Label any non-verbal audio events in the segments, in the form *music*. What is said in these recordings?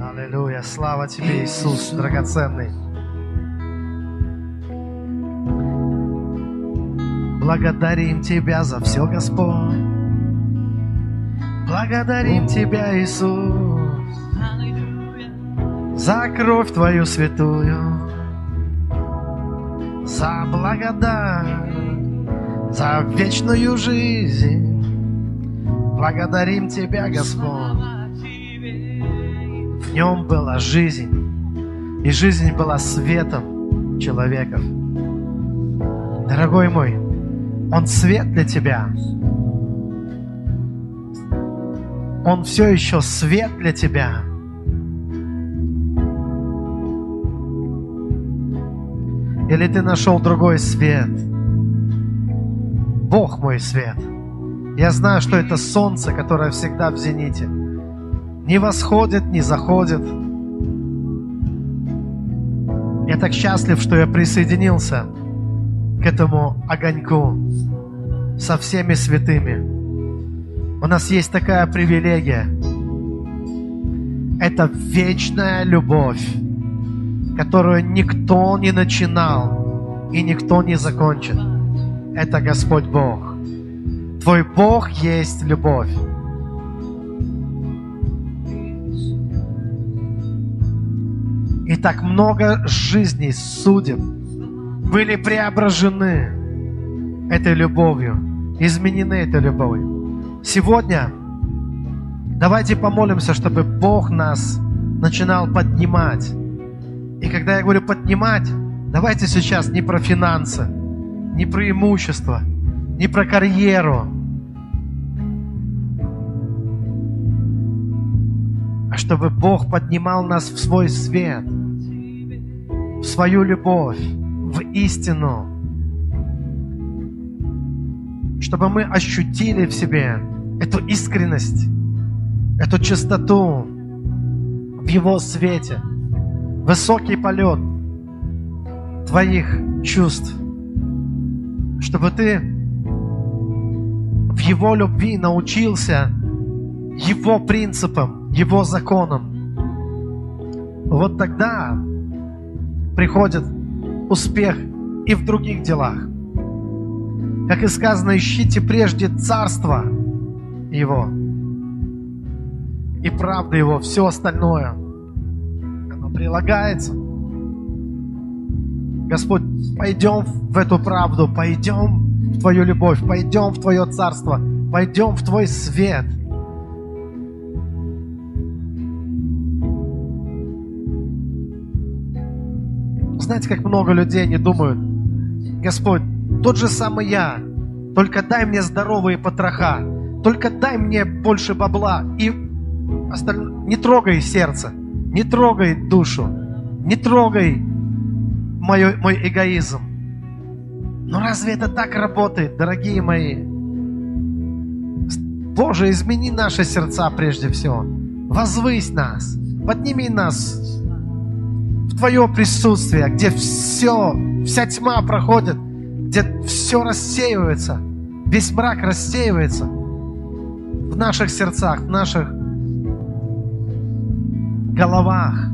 Аллилуйя. Слава Тебе, Иисус, драгоценный. Благодарим Тебя за все, Господь. Благодарим Тебя, Иисус, за кровь Твою святую, за благодать, за вечную жизнь. Благодарим Тебя, Господь. Нем была жизнь, и жизнь была светом человеков. Дорогой мой, Он свет для тебя. Он все еще свет для тебя. Или ты нашел другой свет? Бог мой свет. Я знаю, что это солнце, которое всегда в зените. Не восходит, не заходит. Я так счастлив, что я присоединился к этому огоньку со всеми святыми. У нас есть такая привилегия. Это вечная любовь, которую никто не начинал и никто не закончит. Это Господь Бог. Твой Бог есть любовь. И так много жизней, судеб были преображены этой любовью, изменены этой любовью. Сегодня давайте помолимся, чтобы Бог нас начинал поднимать. И когда я говорю поднимать, давайте сейчас не про финансы, не про имущество, не про карьеру, а чтобы Бог поднимал нас в свой свет, в свою любовь, в истину, чтобы мы ощутили в себе эту искренность, эту чистоту в Его свете, высокий полет твоих чувств, чтобы ты в Его любви научился Его принципам, Его законам. Вот тогда приходит успех и в других делах. Как и сказано, ищите прежде царство Его и правда Его, все остальное, оно прилагается. Господь, пойдем в эту правду, пойдем в Твою любовь, пойдем в Твое царство, пойдем в Твой свет – Знаете, как много людей не думают, Господь, тот же самый я, только дай мне здоровые потроха, только дай мне больше бабла и остальное. Не трогай сердце, не трогай душу, не трогай мой, мой эгоизм. Но разве это так работает, дорогие мои? Боже, измени наши сердца прежде всего. Возвысь нас, подними нас Твое присутствие, где все, вся тьма проходит, где все рассеивается, весь мрак рассеивается в наших сердцах, в наших головах,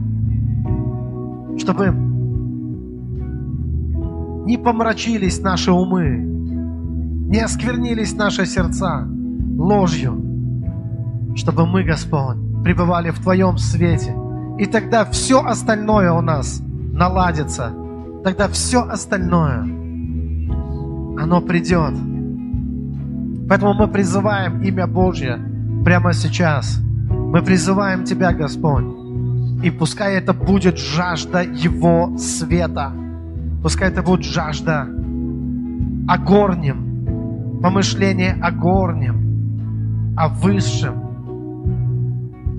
чтобы не помрачились наши умы, не осквернились наши сердца ложью, чтобы мы, Господь, пребывали в Твоем свете – и тогда все остальное у нас наладится. Тогда все остальное, оно придет. Поэтому мы призываем имя Божье прямо сейчас. Мы призываем Тебя, Господь. И пускай это будет жажда Его света. Пускай это будет жажда о горнем, помышление о горнем, о высшем,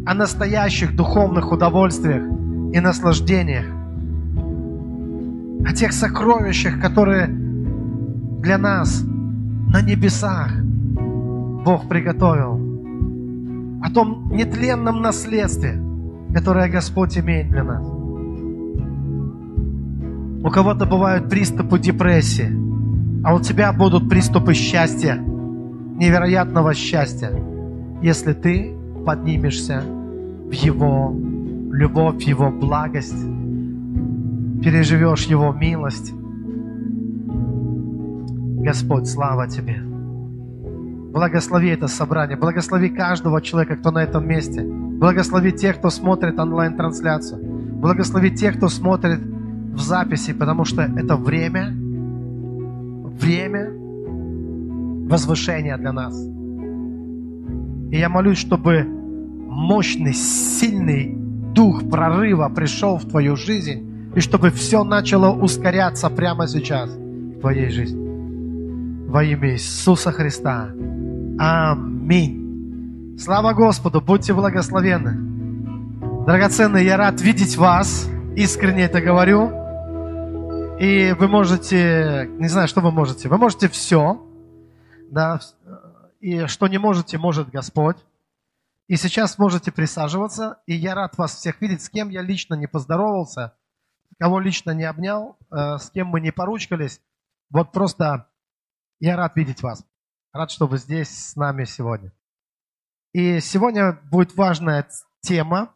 о настоящих духовных удовольствиях и наслаждениях, о тех сокровищах, которые для нас на небесах Бог приготовил, о том нетленном наследстве, которое Господь имеет для нас. У кого-то бывают приступы депрессии, а у тебя будут приступы счастья, невероятного счастья, если ты поднимешься в Его любовь, в Его благость, переживешь Его милость. Господь, слава Тебе. Благослови это собрание, благослови каждого человека, кто на этом месте. Благослови тех, кто смотрит онлайн-трансляцию. Благослови тех, кто смотрит в записи, потому что это время, время возвышения для нас. И я молюсь, чтобы мощный, сильный дух прорыва пришел в твою жизнь, и чтобы все начало ускоряться прямо сейчас в твоей жизни. Во имя Иисуса Христа. Аминь. Слава Господу, будьте благословенны. Драгоценные, я рад видеть вас, искренне это говорю. И вы можете, не знаю, что вы можете, вы можете все, да, и что не можете, может Господь. И сейчас можете присаживаться, и я рад вас всех видеть, с кем я лично не поздоровался, кого лично не обнял, э, с кем мы не поручкались. Вот просто я рад видеть вас. Рад, что вы здесь с нами сегодня. И сегодня будет важная тема.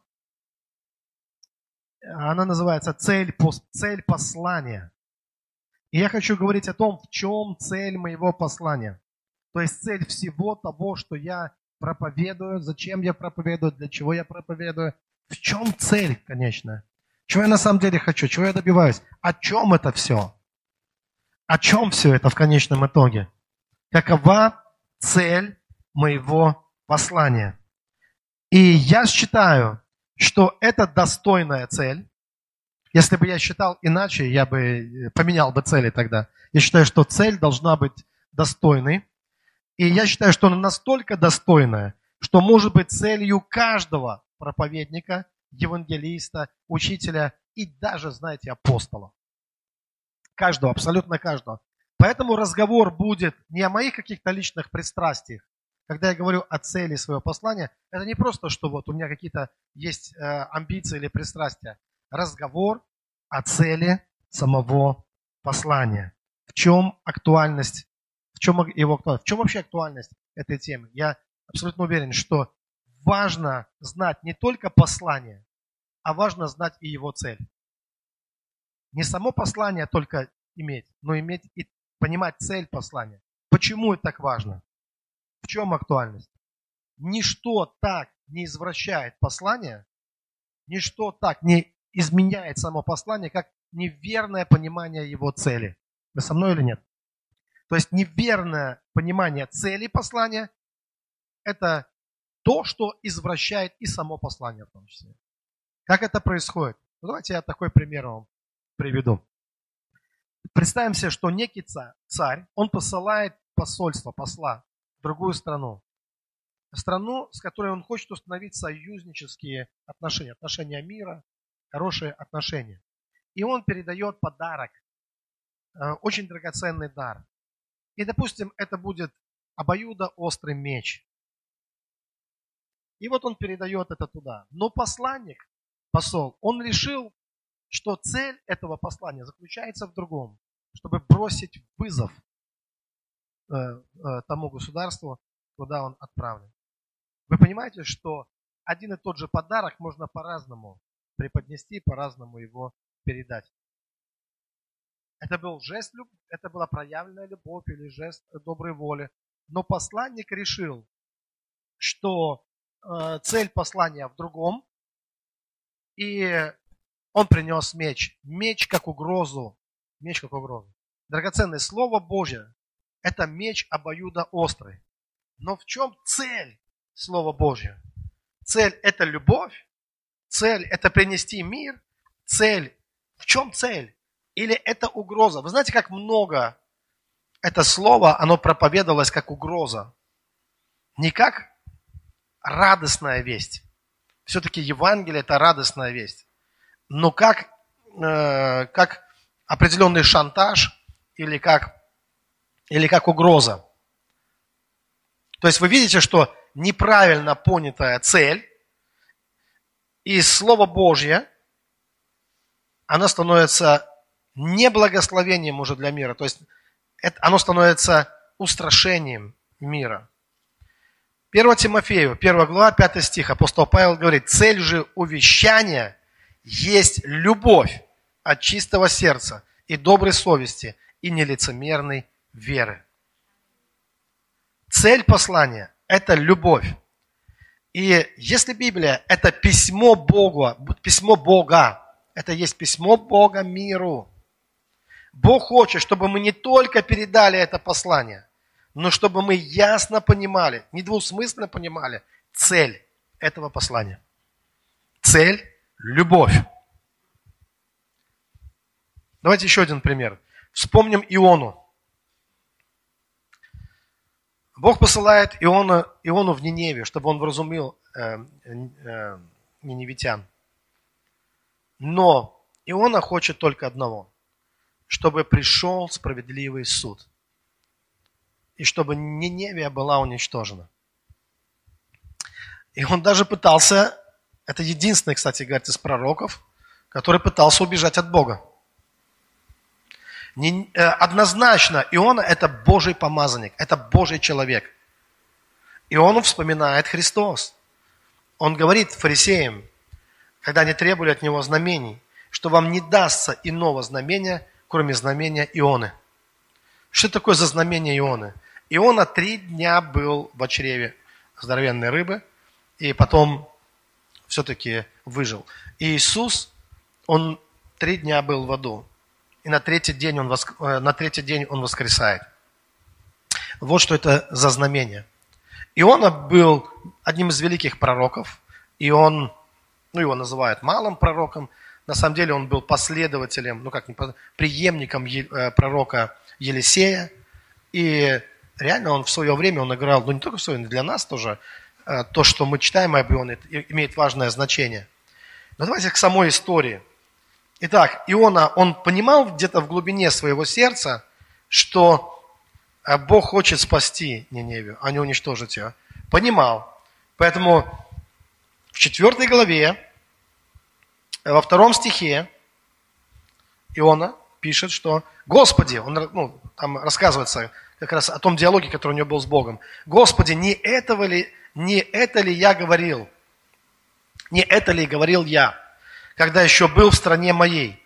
Она называется цель, цель послания. И я хочу говорить о том, в чем цель моего послания. То есть цель всего того, что я проповедую, зачем я проповедую, для чего я проповедую. В чем цель, конечно? Чего я на самом деле хочу, чего я добиваюсь? О чем это все? О чем все это в конечном итоге? Какова цель моего послания? И я считаю, что это достойная цель. Если бы я считал иначе, я бы поменял бы цели тогда. Я считаю, что цель должна быть достойной. И я считаю, что она настолько достойная, что может быть целью каждого проповедника, евангелиста, учителя и даже, знаете, апостола. Каждого, абсолютно каждого. Поэтому разговор будет не о моих каких-то личных пристрастиях. Когда я говорю о цели своего послания, это не просто, что вот у меня какие-то есть э, амбиции или пристрастия. Разговор о цели самого послания. В чем актуальность в чем его актуальность? В чем вообще актуальность этой темы? Я абсолютно уверен, что важно знать не только послание, а важно знать и его цель. Не само послание только иметь, но иметь и понимать цель послания. Почему это так важно? В чем актуальность? Ничто так не извращает послание, ничто так не изменяет само послание, как неверное понимание его цели. Вы со мной или нет? То есть неверное понимание цели послания – это то, что извращает и само послание в том числе. Как это происходит? Ну, давайте я такой пример вам приведу. Представим себе, что некий царь, он посылает посольство, посла в другую страну. Страну, с которой он хочет установить союзнические отношения, отношения мира, хорошие отношения. И он передает подарок, э, очень драгоценный дар. И, допустим, это будет обоюдоострый меч. И вот он передает это туда. Но посланник, посол, он решил, что цель этого послания заключается в другом, чтобы бросить вызов э, э, тому государству, куда он отправлен. Вы понимаете, что один и тот же подарок можно по-разному преподнести, по-разному его передать. Это был жест, это была проявленная любовь или жест доброй воли. Но посланник решил, что э, цель послания в другом, и он принес меч. Меч как угрозу. Меч как угрозу. Драгоценное Слово Божье – это меч обоюдо острый. Но в чем цель Слова Божьего? Цель – это любовь. Цель – это принести мир. Цель – в чем цель? Или это угроза? Вы знаете, как много это слово, оно проповедовалось как угроза. Не как радостная весть. Все-таки Евангелие – это радостная весть. Но как, э, как определенный шантаж или как, или как угроза. То есть вы видите, что неправильно понятая цель и Слово Божье, оно становится не благословением уже для мира. То есть это, оно становится устрашением мира. 1 Тимофею, 1 глава, 5 стих, апостол Павел говорит, цель же увещания есть любовь от чистого сердца и доброй совести и нелицемерной веры. Цель послания – это любовь. И если Библия – это письмо Бога, письмо Бога, это есть письмо Бога миру. Бог хочет, чтобы мы не только передали это послание, но чтобы мы ясно понимали, недвусмысленно понимали цель этого послания. Цель – любовь. Давайте еще один пример. Вспомним Иону. Бог посылает Иона, Иону в Ниневе, чтобы он вразумил э, э, ниневитян. Но Иона хочет только одного, чтобы пришел справедливый суд. И чтобы Ниневия была уничтожена. И он даже пытался, это единственный, кстати, говорит, из пророков, который пытался убежать от Бога. Не, э, однозначно, Иона – это Божий помазанник, это Божий человек. И он вспоминает Христос. Он говорит фарисеям, когда они требовали от него знамений, что вам не дастся иного знамения, кроме знамения Ионы. Что такое за знамение Ионы? Иона три дня был в чреве здоровенной рыбы, и потом все-таки выжил. И Иисус, он три дня был в аду и на третий день он, воск... Э, на третий день он воскресает. Вот что это за знамение. Иона был одним из великих пророков, и он, ну его называют малым пророком, на самом деле он был последователем, ну как, преемником э, пророка Елисея, и реально он в свое время, он играл, ну не только в свое, но для нас тоже, э, то, что мы читаем об Ионе, имеет важное значение. Но давайте к самой истории – Итак, Иона, он понимал где-то в глубине своего сердца, что э, Бог хочет спасти Ниневию, а не уничтожить ее. Понимал. Поэтому в четвертой главе, во втором стихе, Иона пишет, что Господи, он ну, там рассказывается как раз о том диалоге, который у него был с Богом. Господи, не этого ли, не это ли я говорил? Не это ли говорил я? когда еще был в стране моей.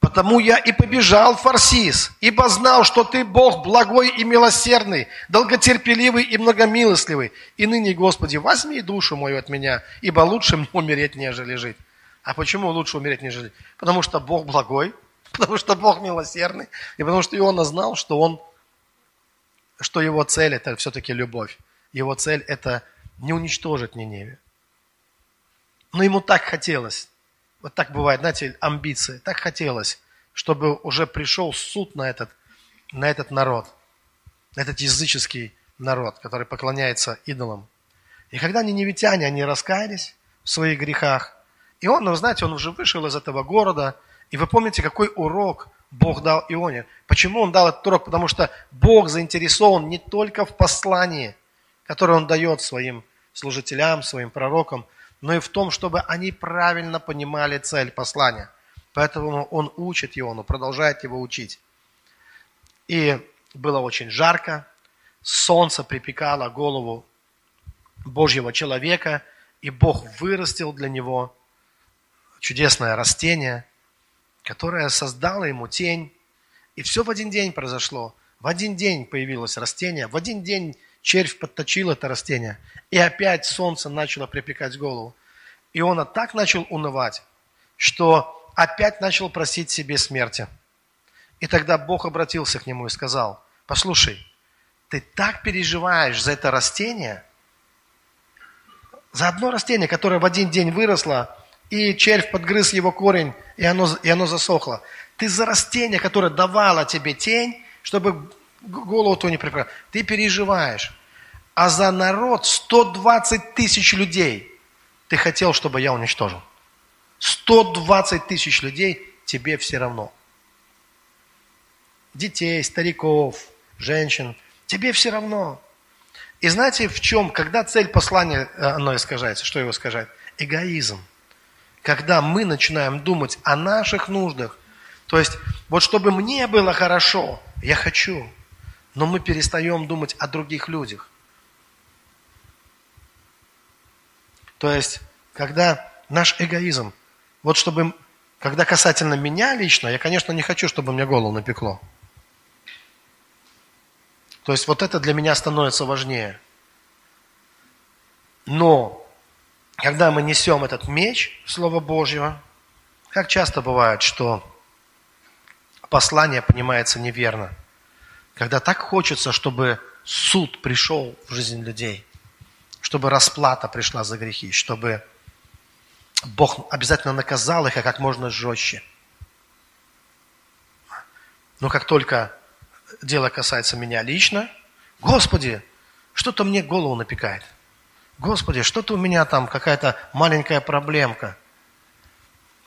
Потому я и побежал в Фарсис, ибо знал, что ты Бог благой и милосердный, долготерпеливый и многомилостливый. И ныне, Господи, возьми душу мою от меня, ибо лучше мне умереть, нежели жить. А почему лучше умереть, нежели? Потому что Бог благой, *laughs* потому что Бог милосердный, и потому что Иона знал, что он, что его цель это все-таки любовь. Его цель это не уничтожить Ниневе. Но ему так хотелось вот так бывает, знаете, амбиции. Так хотелось, чтобы уже пришел суд на этот, на этот народ, на этот языческий народ, который поклоняется идолам. И когда они невитяне, они раскаялись в своих грехах. И он, ну, вы знаете, он уже вышел из этого города. И вы помните, какой урок Бог дал Ионе. Почему он дал этот урок? Потому что Бог заинтересован не только в послании, которое он дает своим служителям, своим пророкам – но и в том, чтобы они правильно понимали цель послания. Поэтому он учит он продолжает его учить. И было очень жарко, солнце припекало голову Божьего человека, и Бог вырастил для него чудесное растение, которое создало ему тень. И все в один день произошло. В один день появилось растение, в один день червь подточил это растение, и опять солнце начало припекать голову. И он так начал унывать, что опять начал просить себе смерти. И тогда Бог обратился к нему и сказал, послушай, ты так переживаешь за это растение, за одно растение, которое в один день выросло, и червь подгрыз его корень, и оно, и оно засохло. Ты за растение, которое давало тебе тень, чтобы голову то не припрятать. Ты переживаешь а за народ 120 тысяч людей ты хотел, чтобы я уничтожил. 120 тысяч людей тебе все равно. Детей, стариков, женщин, тебе все равно. И знаете, в чем, когда цель послания, э, оно искажается, что его искажает? Эгоизм. Когда мы начинаем думать о наших нуждах, то есть, вот чтобы мне было хорошо, я хочу, но мы перестаем думать о других людях. То есть, когда наш эгоизм, вот чтобы, когда касательно меня лично, я, конечно, не хочу, чтобы мне голову напекло. То есть вот это для меня становится важнее. Но когда мы несем этот меч Слова Божьего, как часто бывает, что послание понимается неверно. Когда так хочется, чтобы суд пришел в жизнь людей, чтобы расплата пришла за грехи, чтобы Бог обязательно наказал их, а как можно жестче. Но как только дело касается меня лично, Господи, что-то мне голову напекает. Господи, что-то у меня там какая-то маленькая проблемка.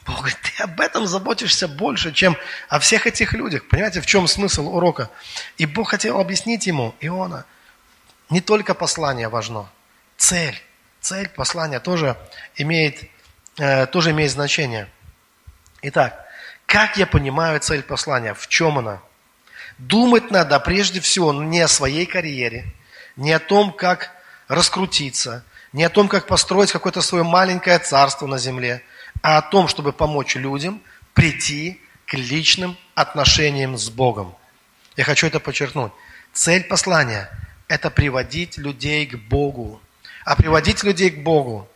Бог говорит, ты об этом заботишься больше, чем о всех этих людях. Понимаете, в чем смысл урока? И Бог хотел объяснить ему, Иона, не только послание важно, цель. Цель послания тоже имеет, э, тоже имеет значение. Итак, как я понимаю цель послания? В чем она? Думать надо прежде всего не о своей карьере, не о том, как раскрутиться, не о том, как построить какое-то свое маленькое царство на земле, а о том, чтобы помочь людям прийти к личным отношениям с Богом. Я хочу это подчеркнуть. Цель послания – это приводить людей к Богу. А приводить людей к Богу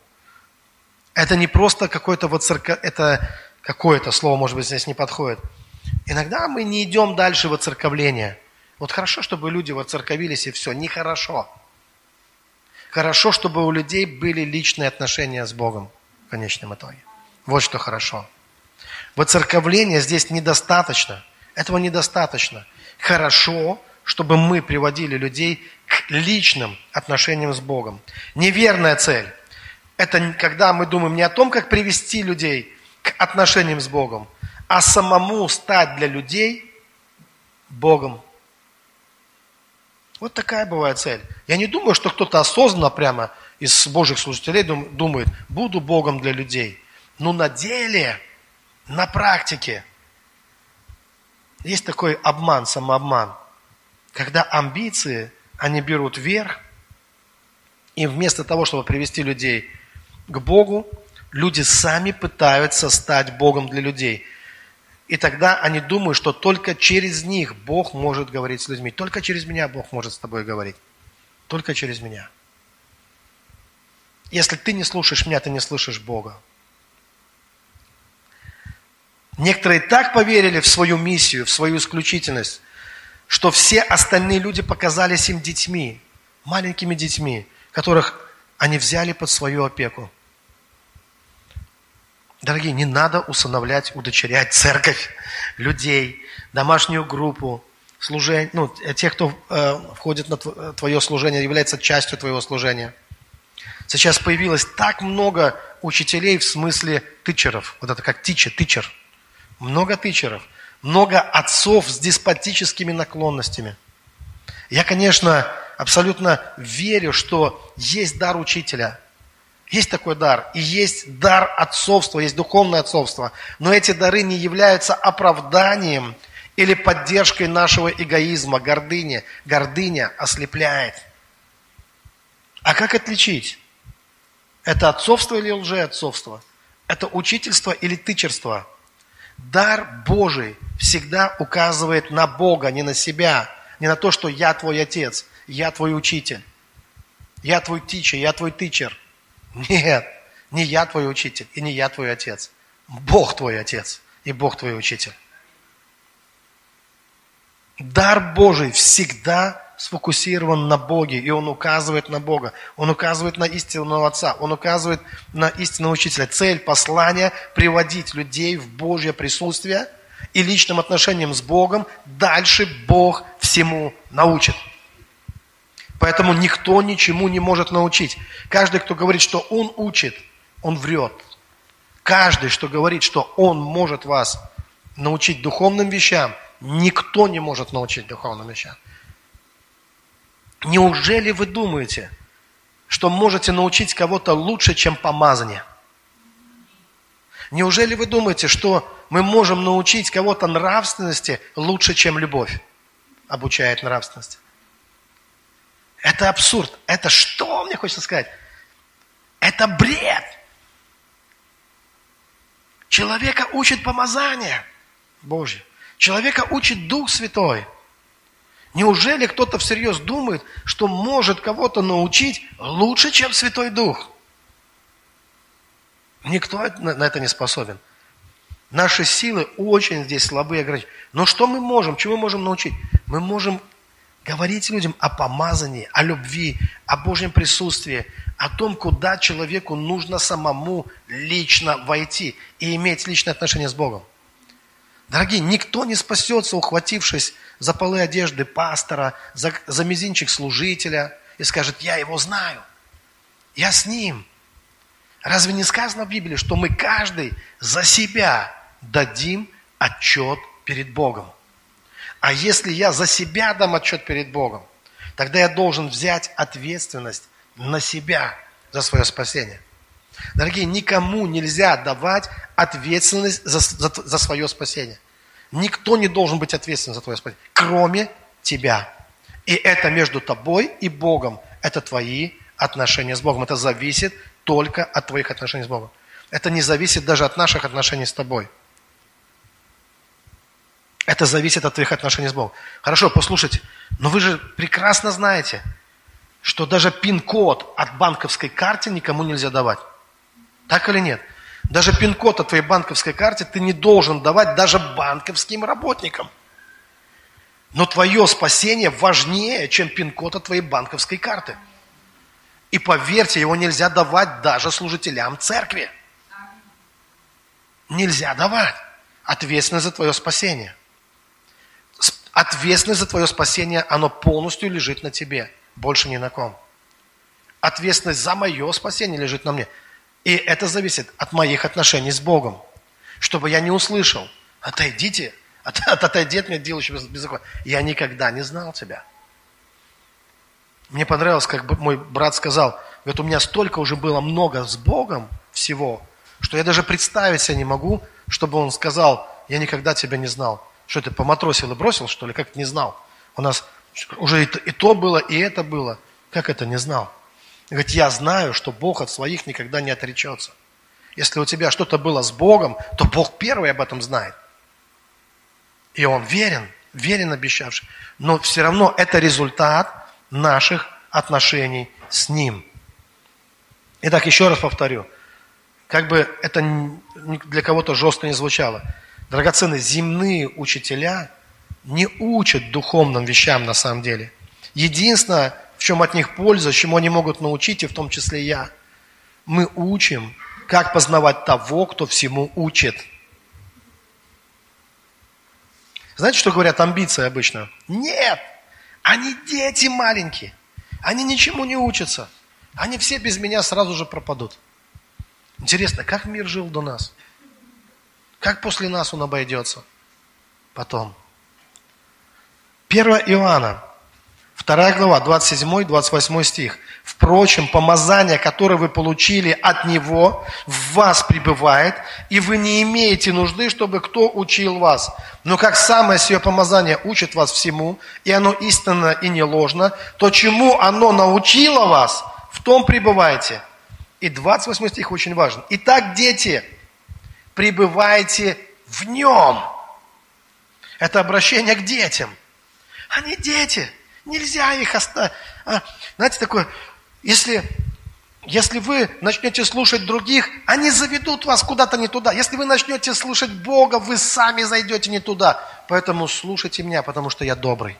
– это не просто какое-то вот церковь, это какое-то слово, может быть, здесь не подходит – Иногда мы не идем дальше в оцерковление. Вот хорошо, чтобы люди воцерковились и все. Нехорошо. Хорошо, чтобы у людей были личные отношения с Богом в конечном итоге. Вот что хорошо. Воцерковление здесь недостаточно. Этого недостаточно. Хорошо, чтобы мы приводили людей к личным отношениям с Богом. Неверная цель – это когда мы думаем не о том, как привести людей к отношениям с Богом, а самому стать для людей Богом. Вот такая бывает цель. Я не думаю, что кто-то осознанно прямо из Божьих служителей думает, буду Богом для людей. Но на деле, на практике, есть такой обман, самообман, когда амбиции, они берут верх, и вместо того, чтобы привести людей к Богу, люди сами пытаются стать Богом для людей – и тогда они думают, что только через них Бог может говорить с людьми. Только через меня Бог может с тобой говорить. Только через меня. Если ты не слушаешь меня, ты не слышишь Бога. Некоторые так поверили в свою миссию, в свою исключительность, что все остальные люди показались им детьми, маленькими детьми, которых они взяли под свою опеку. Дорогие, не надо усыновлять, удочерять церковь, людей, домашнюю группу, служение, ну, тех, кто э, входит на твое служение, является частью твоего служения. Сейчас появилось так много учителей в смысле тычеров. Вот это как тичер, тычер. Много тычеров. Много отцов с деспотическими наклонностями. Я, конечно, абсолютно верю, что есть дар учителя – есть такой дар. И есть дар отцовства, есть духовное отцовство. Но эти дары не являются оправданием или поддержкой нашего эгоизма, гордыни. Гордыня ослепляет. А как отличить? Это отцовство или лжеотцовство? Это учительство или тычерство? Дар Божий всегда указывает на Бога, не на себя, не на то, что я твой отец, я твой учитель, я твой тичер, я твой тычер – нет, не я твой учитель и не я твой отец. Бог твой отец и Бог твой учитель. Дар Божий всегда сфокусирован на Боге, и он указывает на Бога, он указывает на истинного Отца, он указывает на истинного Учителя. Цель послания – приводить людей в Божье присутствие и личным отношением с Богом. Дальше Бог всему научит. Поэтому никто ничему не может научить. Каждый, кто говорит, что он учит, он врет. Каждый, что говорит, что он может вас научить духовным вещам, никто не может научить духовным вещам. Неужели вы думаете, что можете научить кого-то лучше, чем помазание? Неужели вы думаете, что мы можем научить кого-то нравственности лучше, чем любовь обучает нравственности? Это абсурд. Это что мне хочется сказать? Это бред. Человека учит помазание Божье. Человека учит Дух Святой. Неужели кто-то всерьез думает, что может кого-то научить лучше, чем Святой Дух? Никто на это не способен. Наши силы очень здесь слабые ограничены. Но что мы можем, чего мы можем научить? Мы можем говорить людям о помазании, о любви, о Божьем присутствии, о том, куда человеку нужно самому лично войти и иметь личное отношение с Богом. Дорогие, никто не спасется, ухватившись за полы одежды пастора, за, за мизинчик служителя и скажет, я его знаю, я с ним. Разве не сказано в Библии, что мы каждый за себя дадим отчет перед Богом? А если я за себя дам отчет перед Богом, тогда я должен взять ответственность на себя за свое спасение. Дорогие, никому нельзя давать ответственность за, за, за свое спасение. Никто не должен быть ответственен за твое спасение, кроме тебя. И это между тобой и Богом. Это твои отношения с Богом. Это зависит только от твоих отношений с Богом. Это не зависит даже от наших отношений с тобой. Это зависит от твоих отношений с Богом. Хорошо, послушайте, но вы же прекрасно знаете, что даже пин-код от банковской карты никому нельзя давать. Так или нет? Даже пин-код от твоей банковской карты ты не должен давать даже банковским работникам. Но твое спасение важнее, чем пин-код от твоей банковской карты. И поверьте, его нельзя давать даже служителям церкви. Нельзя давать. Ответственность за твое спасение – Ответственность за твое спасение, оно полностью лежит на тебе, больше ни на ком. Ответственность за мое спасение лежит на мне. И это зависит от моих отношений с Богом. Чтобы я не услышал, отойдите, от, от, отойди от меня, делающий беззаконие. Я никогда не знал тебя. Мне понравилось, как мой брат сказал, говорит, у меня столько уже было много с Богом всего, что я даже представить себе не могу, чтобы он сказал, я никогда тебя не знал. Что ты поматросил и бросил, что ли? Как не знал? У нас уже и то, и то было, и это было. Как это не знал? Говорит, я знаю, что Бог от своих никогда не отречется. Если у тебя что-то было с Богом, то Бог первый об этом знает. И Он верен, верен обещавший. Но все равно это результат наших отношений с Ним. Итак, еще раз повторю. Как бы это для кого-то жестко не звучало – Драгоценные земные учителя не учат духовным вещам на самом деле. Единственное, в чем от них польза, чему они могут научить, и в том числе я, мы учим, как познавать того, кто всему учит. Знаете, что говорят амбиции обычно? Нет, они дети маленькие, они ничему не учатся. Они все без меня сразу же пропадут. Интересно, как мир жил до нас? Как после нас он обойдется? Потом. 1 Иоанна, 2 глава, 27-28 стих. Впрочем, помазание, которое вы получили от Него, в вас пребывает, и вы не имеете нужды, чтобы кто учил вас. Но как самое сие помазание учит вас всему, и оно истинно и не ложно, то чему оно научило вас, в том пребывайте. И 28 стих очень важен. Итак, дети, пребывайте в нем. Это обращение к детям. Они дети. Нельзя их оставить. А, знаете, такое, если, если вы начнете слушать других, они заведут вас куда-то не туда. Если вы начнете слушать Бога, вы сами зайдете не туда. Поэтому слушайте меня, потому что я добрый.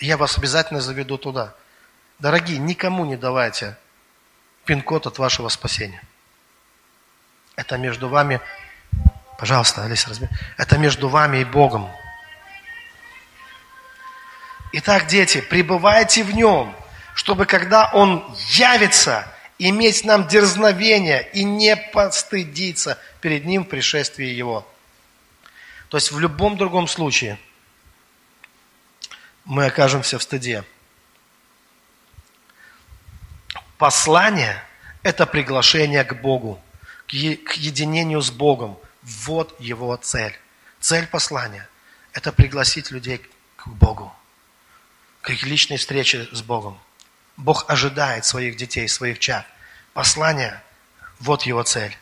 я вас обязательно заведу туда. Дорогие, никому не давайте пин-код от вашего спасения. Это между вами, пожалуйста, Алиса, разбери. Это между вами и Богом. Итак, дети, пребывайте в нем, чтобы когда он явится, иметь нам дерзновение и не постыдиться перед ним в пришествии его. То есть в любом другом случае мы окажемся в стыде. Послание – это приглашение к Богу к единению с Богом. Вот его цель. Цель послания – это пригласить людей к Богу, к их личной встрече с Богом. Бог ожидает своих детей, своих чад. Послание, вот его цель,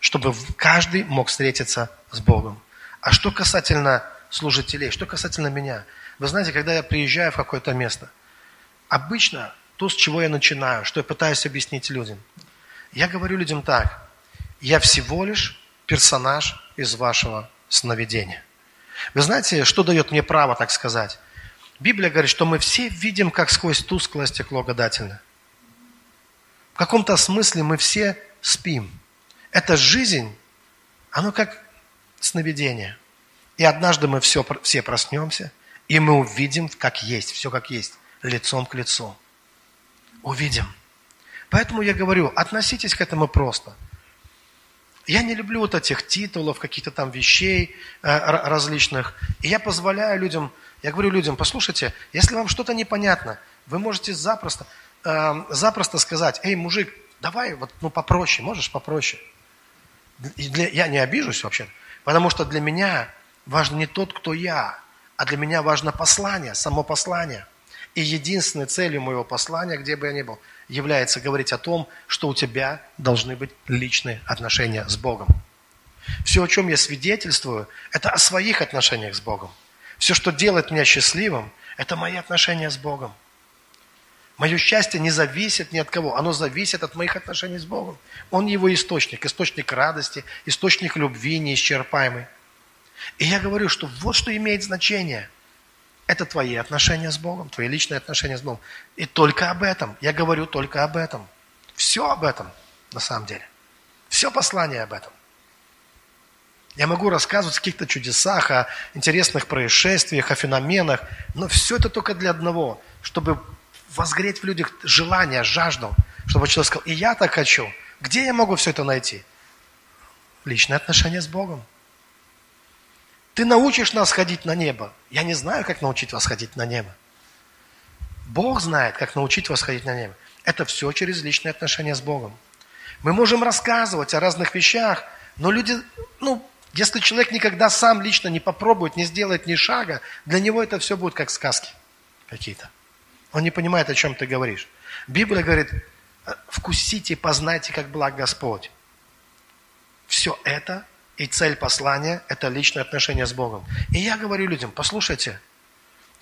чтобы каждый мог встретиться с Богом. А что касательно служителей, что касательно меня, вы знаете, когда я приезжаю в какое-то место, обычно то, с чего я начинаю, что я пытаюсь объяснить людям, я говорю людям так, я всего лишь персонаж из вашего сновидения. Вы знаете, что дает мне право так сказать? Библия говорит, что мы все видим, как сквозь тусклое стекло гадательно. В каком-то смысле мы все спим. Эта жизнь, оно как сновидение. И однажды мы все, все проснемся, и мы увидим, как есть, все как есть, лицом к лицу. Увидим. Поэтому я говорю, относитесь к этому просто. Я не люблю вот этих титулов, каких-то там вещей э, различных. И я позволяю людям, я говорю людям, послушайте, если вам что-то непонятно, вы можете запросто, э, запросто сказать, эй, мужик, давай вот ну попроще, можешь попроще. Для, я не обижусь вообще, потому что для меня важно не тот, кто я, а для меня важно послание, само послание. И единственной целью моего послания, где бы я ни был – является говорить о том, что у тебя должны быть личные отношения с Богом. Все, о чем я свидетельствую, это о своих отношениях с Богом. Все, что делает меня счастливым, это мои отношения с Богом. Мое счастье не зависит ни от кого, оно зависит от моих отношений с Богом. Он его источник, источник радости, источник любви неисчерпаемый. И я говорю, что вот что имеет значение. Это твои отношения с Богом, твои личные отношения с Богом. И только об этом. Я говорю только об этом. Все об этом, на самом деле. Все послание об этом. Я могу рассказывать о каких-то чудесах, о интересных происшествиях, о феноменах, но все это только для одного, чтобы возгреть в людях желание, жажду, чтобы человек сказал, и я так хочу. Где я могу все это найти? Личные отношения с Богом. Ты научишь нас ходить на небо. Я не знаю, как научить вас ходить на небо. Бог знает, как научить вас ходить на небо. Это все через личные отношения с Богом. Мы можем рассказывать о разных вещах, но люди, ну, если человек никогда сам лично не попробует, не сделает ни шага, для него это все будет как сказки какие-то. Он не понимает, о чем ты говоришь. Библия говорит, вкусите, познайте, как благ Господь. Все это и цель послания – это личное отношение с Богом. И я говорю людям, послушайте,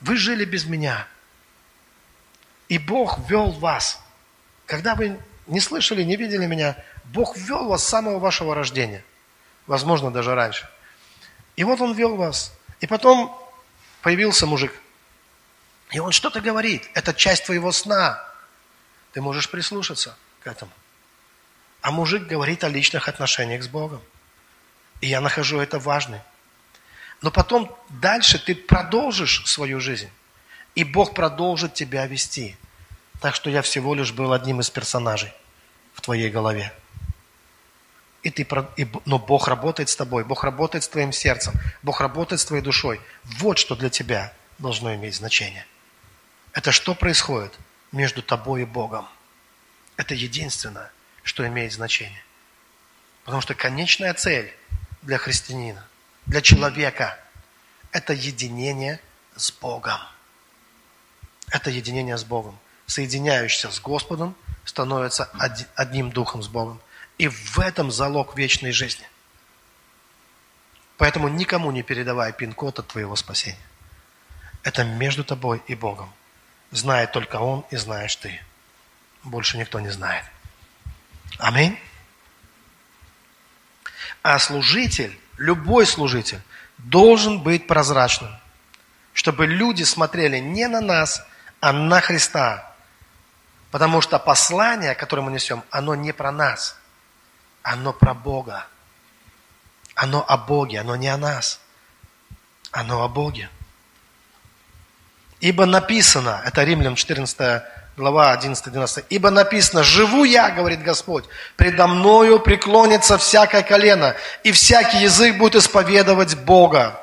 вы жили без меня, и Бог ввел вас. Когда вы не слышали, не видели меня, Бог ввел вас с самого вашего рождения. Возможно, даже раньше. И вот Он ввел вас. И потом появился мужик. И он что-то говорит. Это часть твоего сна. Ты можешь прислушаться к этому. А мужик говорит о личных отношениях с Богом. И я нахожу это важным. Но потом дальше ты продолжишь свою жизнь. И Бог продолжит тебя вести. Так что я всего лишь был одним из персонажей в твоей голове. И ты, и, но Бог работает с тобой, Бог работает с твоим сердцем, Бог работает с твоей душой. Вот что для тебя должно иметь значение. Это что происходит между тобой и Богом. Это единственное, что имеет значение. Потому что конечная цель для христианина, для человека. Это единение с Богом. Это единение с Богом. Соединяющийся с Господом становится одним духом с Богом. И в этом залог вечной жизни. Поэтому никому не передавай пин-код от твоего спасения. Это между тобой и Богом. Знает только Он и знаешь ты. Больше никто не знает. Аминь. А служитель, любой служитель, должен быть прозрачным, чтобы люди смотрели не на нас, а на Христа. Потому что послание, которое мы несем, оно не про нас, оно про Бога. Оно о Боге, оно не о нас. Оно о Боге. Ибо написано, это Римлян 14 глава 11-12. «Ибо написано, живу я, говорит Господь, предо мною преклонится всякое колено, и всякий язык будет исповедовать Бога.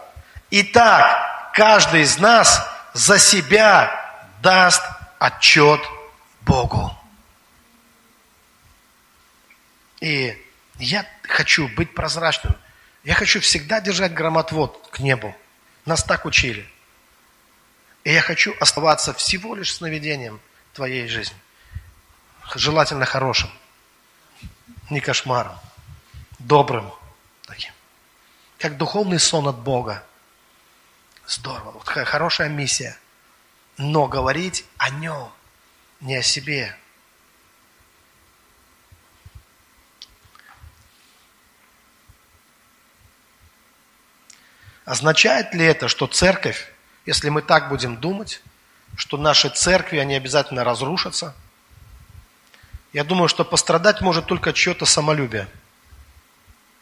Итак, каждый из нас за себя даст отчет Богу». И я хочу быть прозрачным. Я хочу всегда держать громотвод к небу. Нас так учили. И я хочу оставаться всего лишь сновидением – твоей жизни. желательно хорошим, не кошмаром, добрым таким. Как духовный сон от Бога. Здорово. Вот хорошая миссия. Но говорить о нем, не о себе. Означает ли это, что церковь, если мы так будем думать, что наши церкви, они обязательно разрушатся? Я думаю, что пострадать может только чье-то самолюбие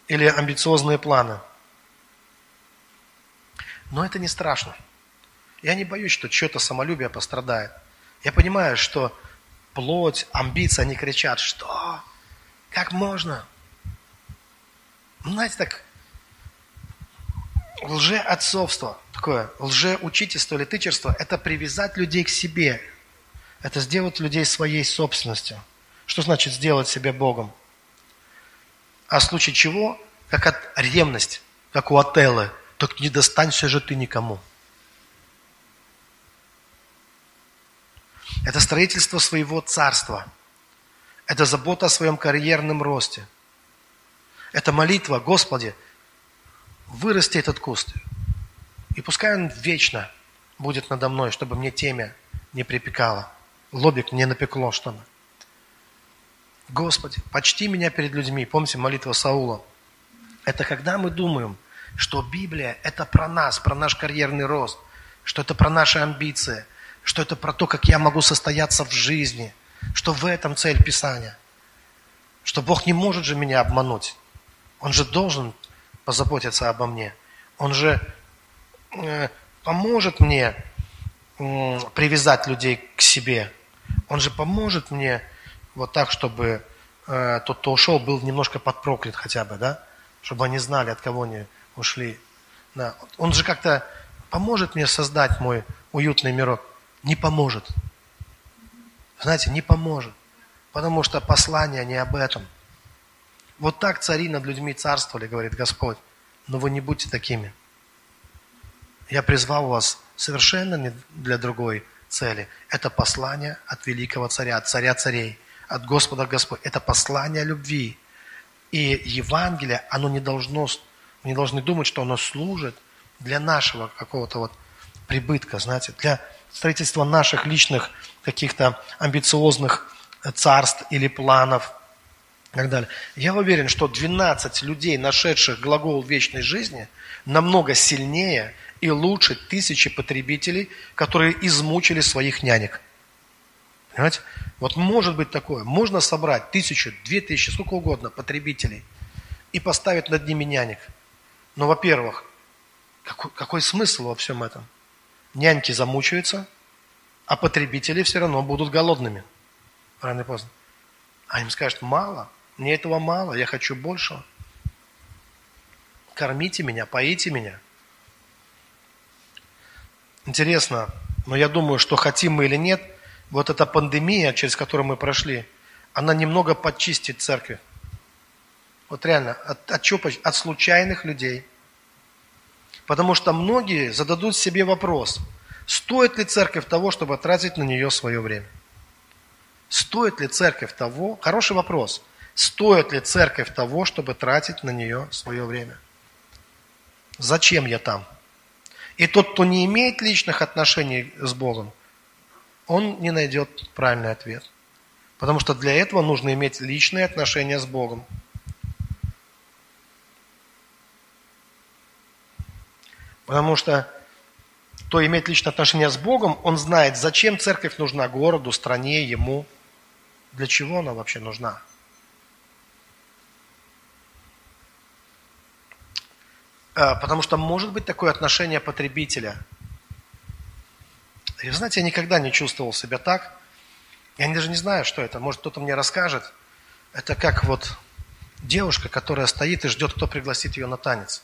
или амбициозные планы. Но это не страшно. Я не боюсь, что чье-то самолюбие пострадает. Я понимаю, что плоть, амбиции, они кричат, что? Как можно? Знаете, так лжеотцовство, такое лжеучительство или тычерство, это привязать людей к себе. Это сделать людей своей собственностью. Что значит сделать себя Богом? А в случае чего, как от ревность, как у Отеллы, так не достанься же ты никому. Это строительство своего царства. Это забота о своем карьерном росте. Это молитва, Господи, вырасти этот куст. И пускай он вечно будет надо мной, чтобы мне темя не припекало. Лобик не напекло что-то. Господи, почти меня перед людьми. Помните молитва Саула? Это когда мы думаем, что Библия – это про нас, про наш карьерный рост, что это про наши амбиции, что это про то, как я могу состояться в жизни, что в этом цель Писания, что Бог не может же меня обмануть. Он же должен позаботиться обо мне. Он же э, поможет мне привязать людей к себе. Он же поможет мне вот так, чтобы э, тот, кто ушел, был немножко подпроклят хотя бы, да? Чтобы они знали, от кого они ушли. Да. Он же как-то поможет мне создать мой уютный мирок. Не поможет. Знаете, не поможет. Потому что послание не об этом. Вот так цари над людьми царствовали, говорит Господь. Но вы не будьте такими. Я призвал вас совершенно не для другой цели. Это послание от великого царя, от царя царей от Господа Господь. Это послание любви. И Евангелие, оно не должно, не должны думать, что оно служит для нашего какого-то вот прибытка, знаете, для строительства наших личных каких-то амбициозных царств или планов так далее. Я уверен, что 12 людей, нашедших глагол вечной жизни, намного сильнее и лучше тысячи потребителей, которые измучили своих нянек. Понимаете? Вот может быть такое. Можно собрать тысячу, две тысячи, сколько угодно потребителей и поставить над ними нянек. Но, во-первых, какой, какой смысл во всем этом? Няньки замучаются, а потребители все равно будут голодными. Рано или поздно. А им скажут, мало, мне этого мало, я хочу большего. Кормите меня, поите меня. Интересно, но я думаю, что хотим мы или нет – вот эта пандемия, через которую мы прошли, она немного подчистит церкви. Вот реально, от, от? От случайных людей. Потому что многие зададут себе вопрос, стоит ли церковь того, чтобы тратить на нее свое время? Стоит ли церковь того, хороший вопрос, стоит ли церковь того, чтобы тратить на нее свое время? Зачем я там? И тот, кто не имеет личных отношений с Богом, он не найдет правильный ответ. Потому что для этого нужно иметь личные отношения с Богом. Потому что кто имеет личные отношения с Богом, он знает, зачем церковь нужна городу, стране, ему. Для чего она вообще нужна. Потому что может быть такое отношение потребителя – и знаете, я никогда не чувствовал себя так. Я даже не знаю, что это. Может, кто-то мне расскажет. Это как вот девушка, которая стоит и ждет, кто пригласит ее на танец.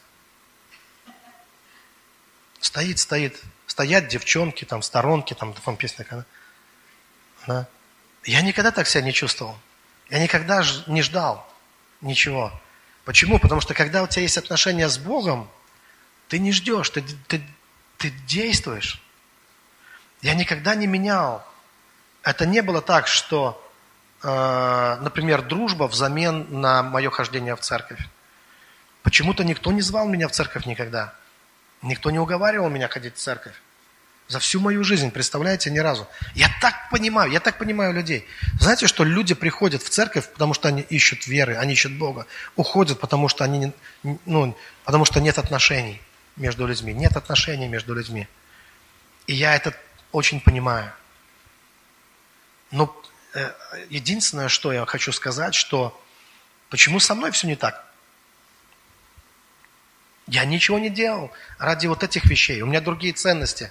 Стоит, стоит. Стоят девчонки, там, сторонки, там, там песня. Да? да. Я никогда так себя не чувствовал. Я никогда не ждал ничего. Почему? Потому что когда у тебя есть отношения с Богом, ты не ждешь, ты, ты, ты действуешь. Я никогда не менял. Это не было так, что э, например, дружба взамен на мое хождение в церковь. Почему-то никто не звал меня в церковь никогда. Никто не уговаривал меня ходить в церковь. За всю мою жизнь, представляете, ни разу. Я так понимаю, я так понимаю людей. Знаете, что люди приходят в церковь, потому что они ищут веры, они ищут Бога. Уходят, потому что, они, ну, потому что нет отношений между людьми. Нет отношений между людьми. И я это очень понимаю. Но э, единственное, что я хочу сказать, что почему со мной все не так? Я ничего не делал ради вот этих вещей. У меня другие ценности.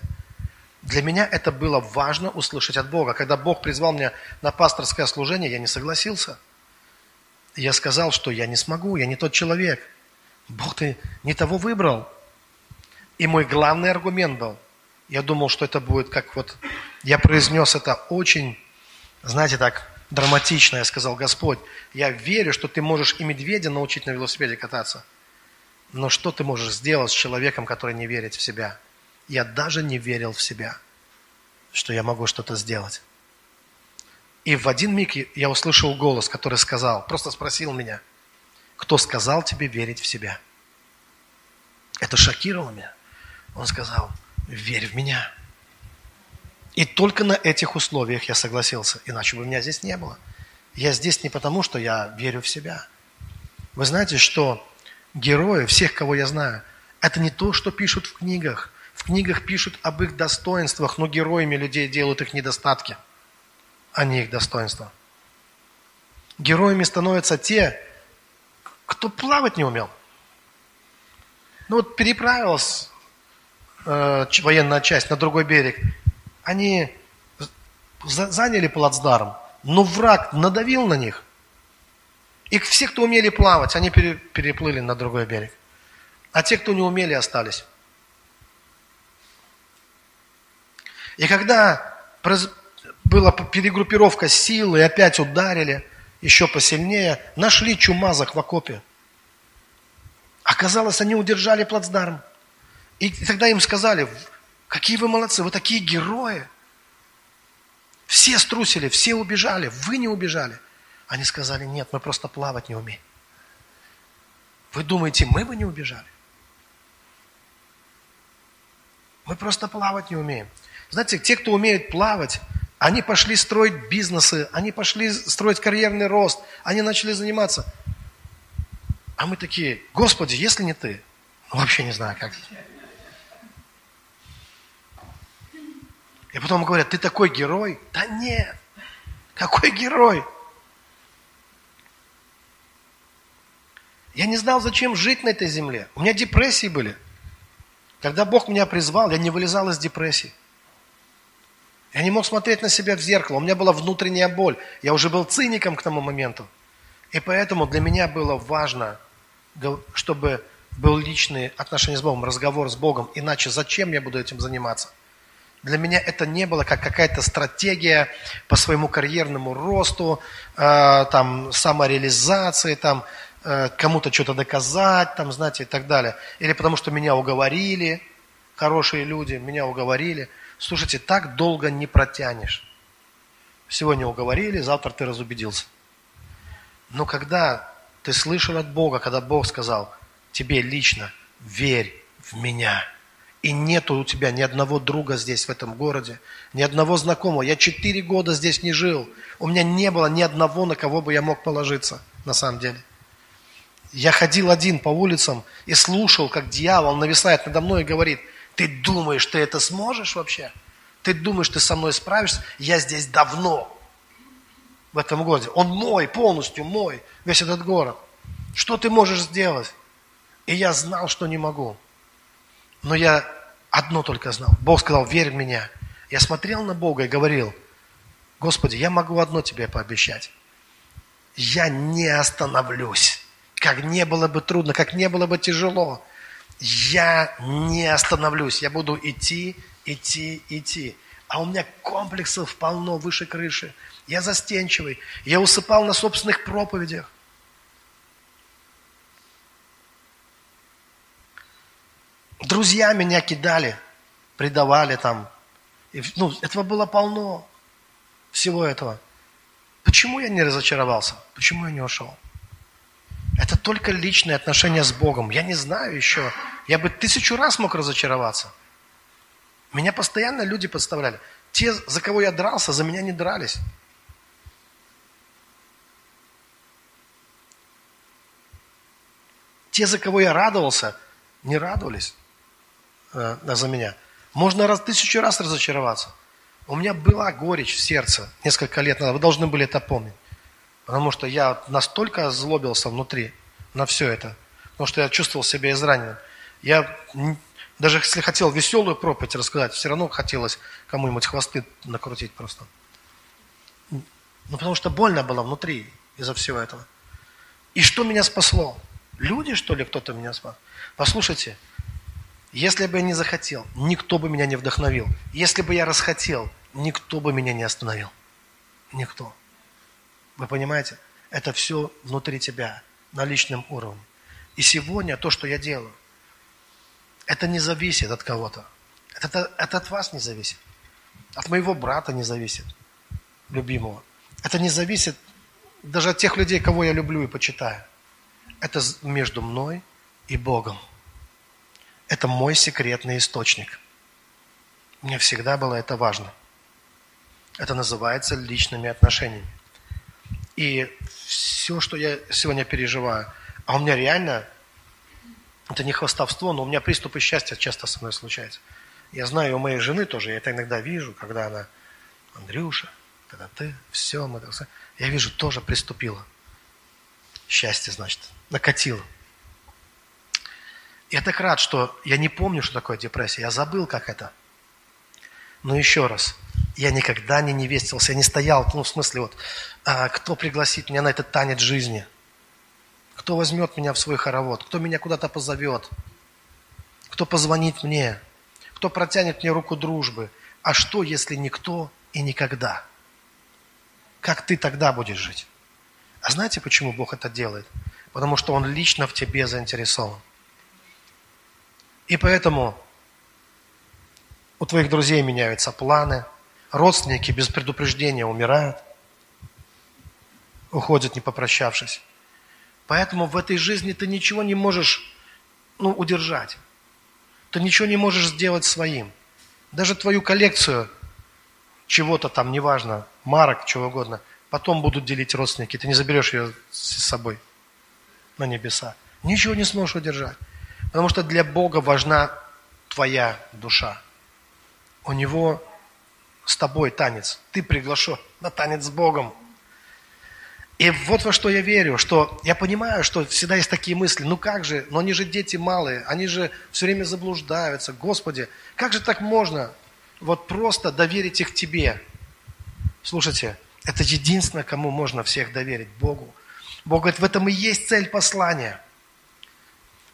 Для меня это было важно услышать от Бога. Когда Бог призвал меня на пасторское служение, я не согласился. Я сказал, что я не смогу, я не тот человек. Бог, ты не того выбрал. И мой главный аргумент был, я думал, что это будет как вот, я произнес это очень, знаете, так драматично. Я сказал, Господь, я верю, что ты можешь и медведя научить на велосипеде кататься. Но что ты можешь сделать с человеком, который не верит в себя? Я даже не верил в себя, что я могу что-то сделать. И в один миг я услышал голос, который сказал, просто спросил меня, кто сказал тебе верить в себя? Это шокировало меня. Он сказал, верь в меня. И только на этих условиях я согласился, иначе бы меня здесь не было. Я здесь не потому, что я верю в себя. Вы знаете, что герои, всех, кого я знаю, это не то, что пишут в книгах. В книгах пишут об их достоинствах, но героями людей делают их недостатки, а не их достоинства. Героями становятся те, кто плавать не умел. Ну вот переправилась э, военная часть на другой берег. Они заняли плацдарм, но враг надавил на них – и все, кто умели плавать, они переплыли на другой берег. А те, кто не умели, остались. И когда была перегруппировка сил, и опять ударили, еще посильнее, нашли чумазах в окопе. Оказалось, они удержали плацдарм. И тогда им сказали, какие вы молодцы, вы такие герои. Все струсили, все убежали, вы не убежали. Они сказали, нет, мы просто плавать не умеем. Вы думаете, мы бы не убежали? Мы просто плавать не умеем. Знаете, те, кто умеет плавать, они пошли строить бизнесы, они пошли строить карьерный рост, они начали заниматься. А мы такие, Господи, если не ты, ну, вообще не знаю как. И потом говорят, ты такой герой? Да нет, какой герой? Я не знал, зачем жить на этой земле. У меня депрессии были. Когда Бог меня призвал, я не вылезал из депрессии. Я не мог смотреть на себя в зеркало. У меня была внутренняя боль. Я уже был циником к тому моменту. И поэтому для меня было важно, чтобы был личный отношения с Богом, разговор с Богом. Иначе зачем я буду этим заниматься? Для меня это не было как какая-то стратегия по своему карьерному росту, э, там, самореализации, там, Э, кому-то что-то доказать, там, знаете, и так далее. Или потому что меня уговорили, хорошие люди, меня уговорили. Слушайте, так долго не протянешь. Сегодня уговорили, завтра ты разубедился. Но когда ты слышал от Бога, когда Бог сказал тебе лично, верь в меня. И нету у тебя ни одного друга здесь, в этом городе, ни одного знакомого. Я четыре года здесь не жил. У меня не было ни одного, на кого бы я мог положиться, на самом деле. Я ходил один по улицам и слушал, как дьявол нависает надо мной и говорит, ты думаешь, ты это сможешь вообще? Ты думаешь, ты со мной справишься? Я здесь давно, в этом городе. Он мой, полностью мой, весь этот город. Что ты можешь сделать? И я знал, что не могу. Но я одно только знал. Бог сказал, верь в меня. Я смотрел на Бога и говорил, Господи, я могу одно тебе пообещать. Я не остановлюсь как не было бы трудно, как не было бы тяжело, я не остановлюсь, я буду идти, идти, идти. А у меня комплексов полно выше крыши. Я застенчивый, я усыпал на собственных проповедях. Друзья меня кидали, предавали там. И, ну, этого было полно, всего этого. Почему я не разочаровался? Почему я не ушел? Это только личные отношения с Богом. Я не знаю еще. Я бы тысячу раз мог разочароваться. Меня постоянно люди подставляли. Те, за кого я дрался, за меня не дрались. Те, за кого я радовался, не радовались э, за меня. Можно раз тысячу раз разочароваться. У меня была горечь в сердце несколько лет назад. Вы должны были это помнить. Потому что я настолько злобился внутри на все это. Потому что я чувствовал себя израненным. Я даже если хотел веселую проповедь рассказать, все равно хотелось кому-нибудь хвосты накрутить просто. Ну, потому что больно было внутри из-за всего этого. И что меня спасло? Люди, что ли, кто-то меня спас? Послушайте, если бы я не захотел, никто бы меня не вдохновил. Если бы я расхотел, никто бы меня не остановил. Никто. Вы понимаете? Это все внутри тебя, на личном уровне. И сегодня то, что я делаю, это не зависит от кого-то. Это, это от вас не зависит. От моего брата не зависит, любимого. Это не зависит даже от тех людей, кого я люблю и почитаю. Это между мной и Богом. Это мой секретный источник. Мне всегда было это важно. Это называется личными отношениями. И все, что я сегодня переживаю, а у меня реально, это не хвастовство, но у меня приступы счастья часто со мной случаются. Я знаю, у моей жены тоже, я это иногда вижу, когда она, Андрюша, когда ты, все, мы, я вижу, тоже приступила. Счастье, значит, накатило. Я так рад, что я не помню, что такое депрессия. Я забыл, как это. Но еще раз, я никогда не невестился, я не стоял, ну, в смысле, вот, а, кто пригласит меня на этот танец жизни? Кто возьмет меня в свой хоровод? Кто меня куда-то позовет? Кто позвонит мне? Кто протянет мне руку дружбы? А что, если никто и никогда? Как ты тогда будешь жить? А знаете, почему Бог это делает? Потому что Он лично в тебе заинтересован. И поэтому у твоих друзей меняются планы, родственники без предупреждения умирают, уходят, не попрощавшись. Поэтому в этой жизни ты ничего не можешь ну, удержать. Ты ничего не можешь сделать своим. Даже твою коллекцию чего-то там, неважно, марок, чего угодно, потом будут делить родственники. Ты не заберешь ее с собой на небеса. Ничего не сможешь удержать. Потому что для Бога важна твоя душа. У Него с тобой танец. Ты приглашен на танец с Богом. И вот во что я верю, что я понимаю, что всегда есть такие мысли, ну как же, но они же дети малые, они же все время заблуждаются. Господи, как же так можно вот просто доверить их тебе? Слушайте, это единственное, кому можно всех доверить, Богу. Бог говорит, в этом и есть цель послания.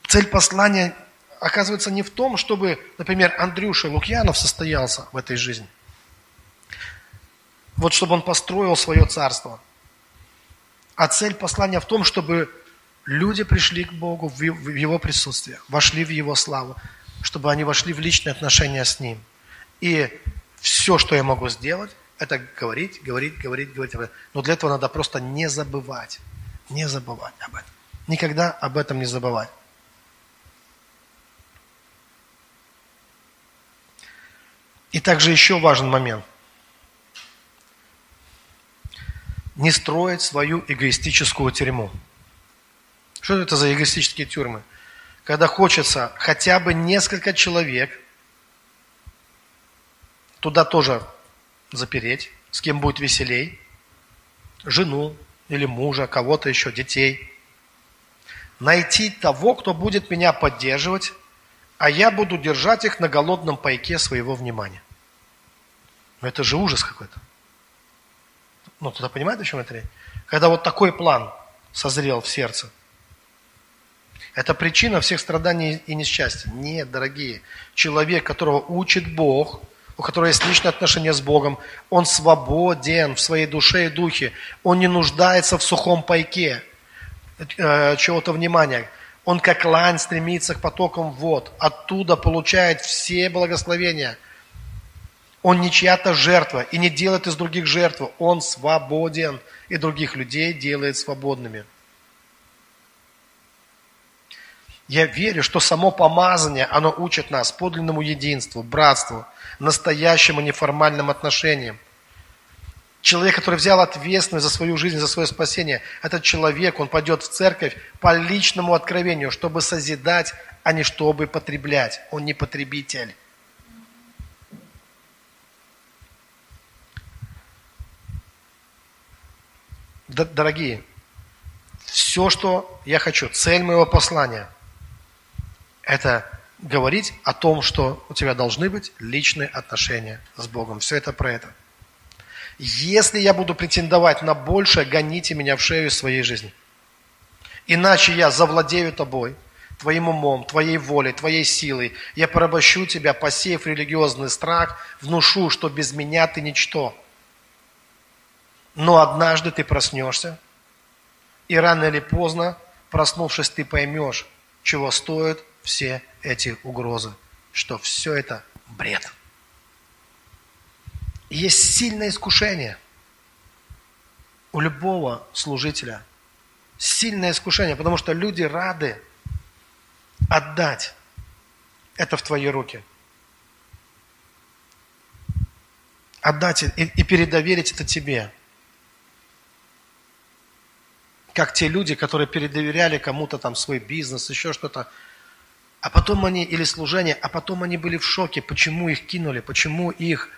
Цель послания оказывается не в том, чтобы, например, Андрюша Лукьянов состоялся в этой жизни. Вот чтобы он построил свое царство. А цель послания в том, чтобы люди пришли к Богу в Его присутствие, вошли в Его славу, чтобы они вошли в личные отношения с Ним. И все, что я могу сделать, это говорить, говорить, говорить, говорить. Но для этого надо просто не забывать. Не забывать об этом. Никогда об этом не забывать. И также еще важный момент. Не строить свою эгоистическую тюрьму. Что это за эгоистические тюрьмы? Когда хочется хотя бы несколько человек туда тоже запереть, с кем будет веселей, жену или мужа, кого-то еще, детей. Найти того, кто будет меня поддерживать, а я буду держать их на голодном пайке своего внимания. Но это же ужас какой-то. Ну, туда понимаете, о чем это речь? Когда вот такой план созрел в сердце. Это причина всех страданий и несчастья. Нет, дорогие. Человек, которого учит Бог, у которого есть личное отношение с Богом, он свободен в своей душе и духе. Он не нуждается в сухом пайке э, чего-то внимания. Он как лань стремится к потокам вод. Оттуда получает все благословения. Он не чья-то жертва и не делает из других жертву. Он свободен и других людей делает свободными. Я верю, что само помазание, оно учит нас подлинному единству, братству, настоящим неформальным отношениям. Человек, который взял ответственность за свою жизнь, за свое спасение, этот человек, он пойдет в церковь по личному откровению, чтобы созидать, а не чтобы потреблять. Он не потребитель. Дорогие, все, что я хочу, цель моего послания, это говорить о том, что у тебя должны быть личные отношения с Богом. Все это про это. Если я буду претендовать на большее, гоните меня в шею своей жизни. Иначе я завладею тобой, твоим умом, твоей волей, твоей силой. Я порабощу тебя, посеяв религиозный страх, внушу, что без меня ты ничто. Но однажды ты проснешься, и рано или поздно, проснувшись, ты поймешь, чего стоят все эти угрозы, что все это бред. Есть сильное искушение у любого служителя. Сильное искушение, потому что люди рады отдать это в твои руки. Отдать и, и передоверить это тебе как те люди, которые передоверяли кому-то там свой бизнес, еще что-то. А потом они, или служение, а потом они были в шоке, почему их кинули, почему их,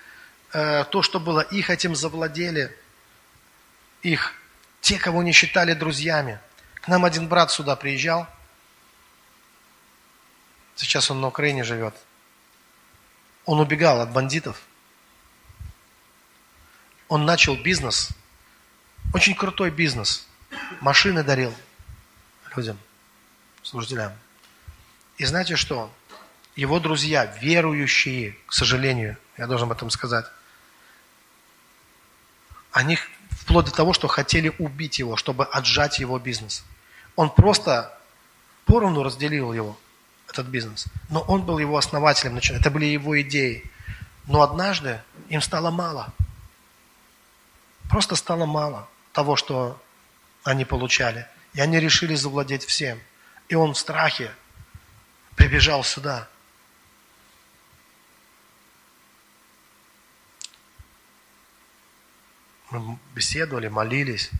э, то, что было их, этим завладели их, те, кого не считали друзьями. К нам один брат сюда приезжал, сейчас он на Украине живет. Он убегал от бандитов. Он начал бизнес, очень крутой бизнес – машины дарил людям, служителям. И знаете что? Его друзья, верующие, к сожалению, я должен об этом сказать, они вплоть до того, что хотели убить его, чтобы отжать его бизнес. Он просто поровну разделил его, этот бизнес. Но он был его основателем, это были его идеи. Но однажды им стало мало. Просто стало мало того, что они получали. И они решили завладеть всем. И он в страхе прибежал сюда. Мы беседовали, молились.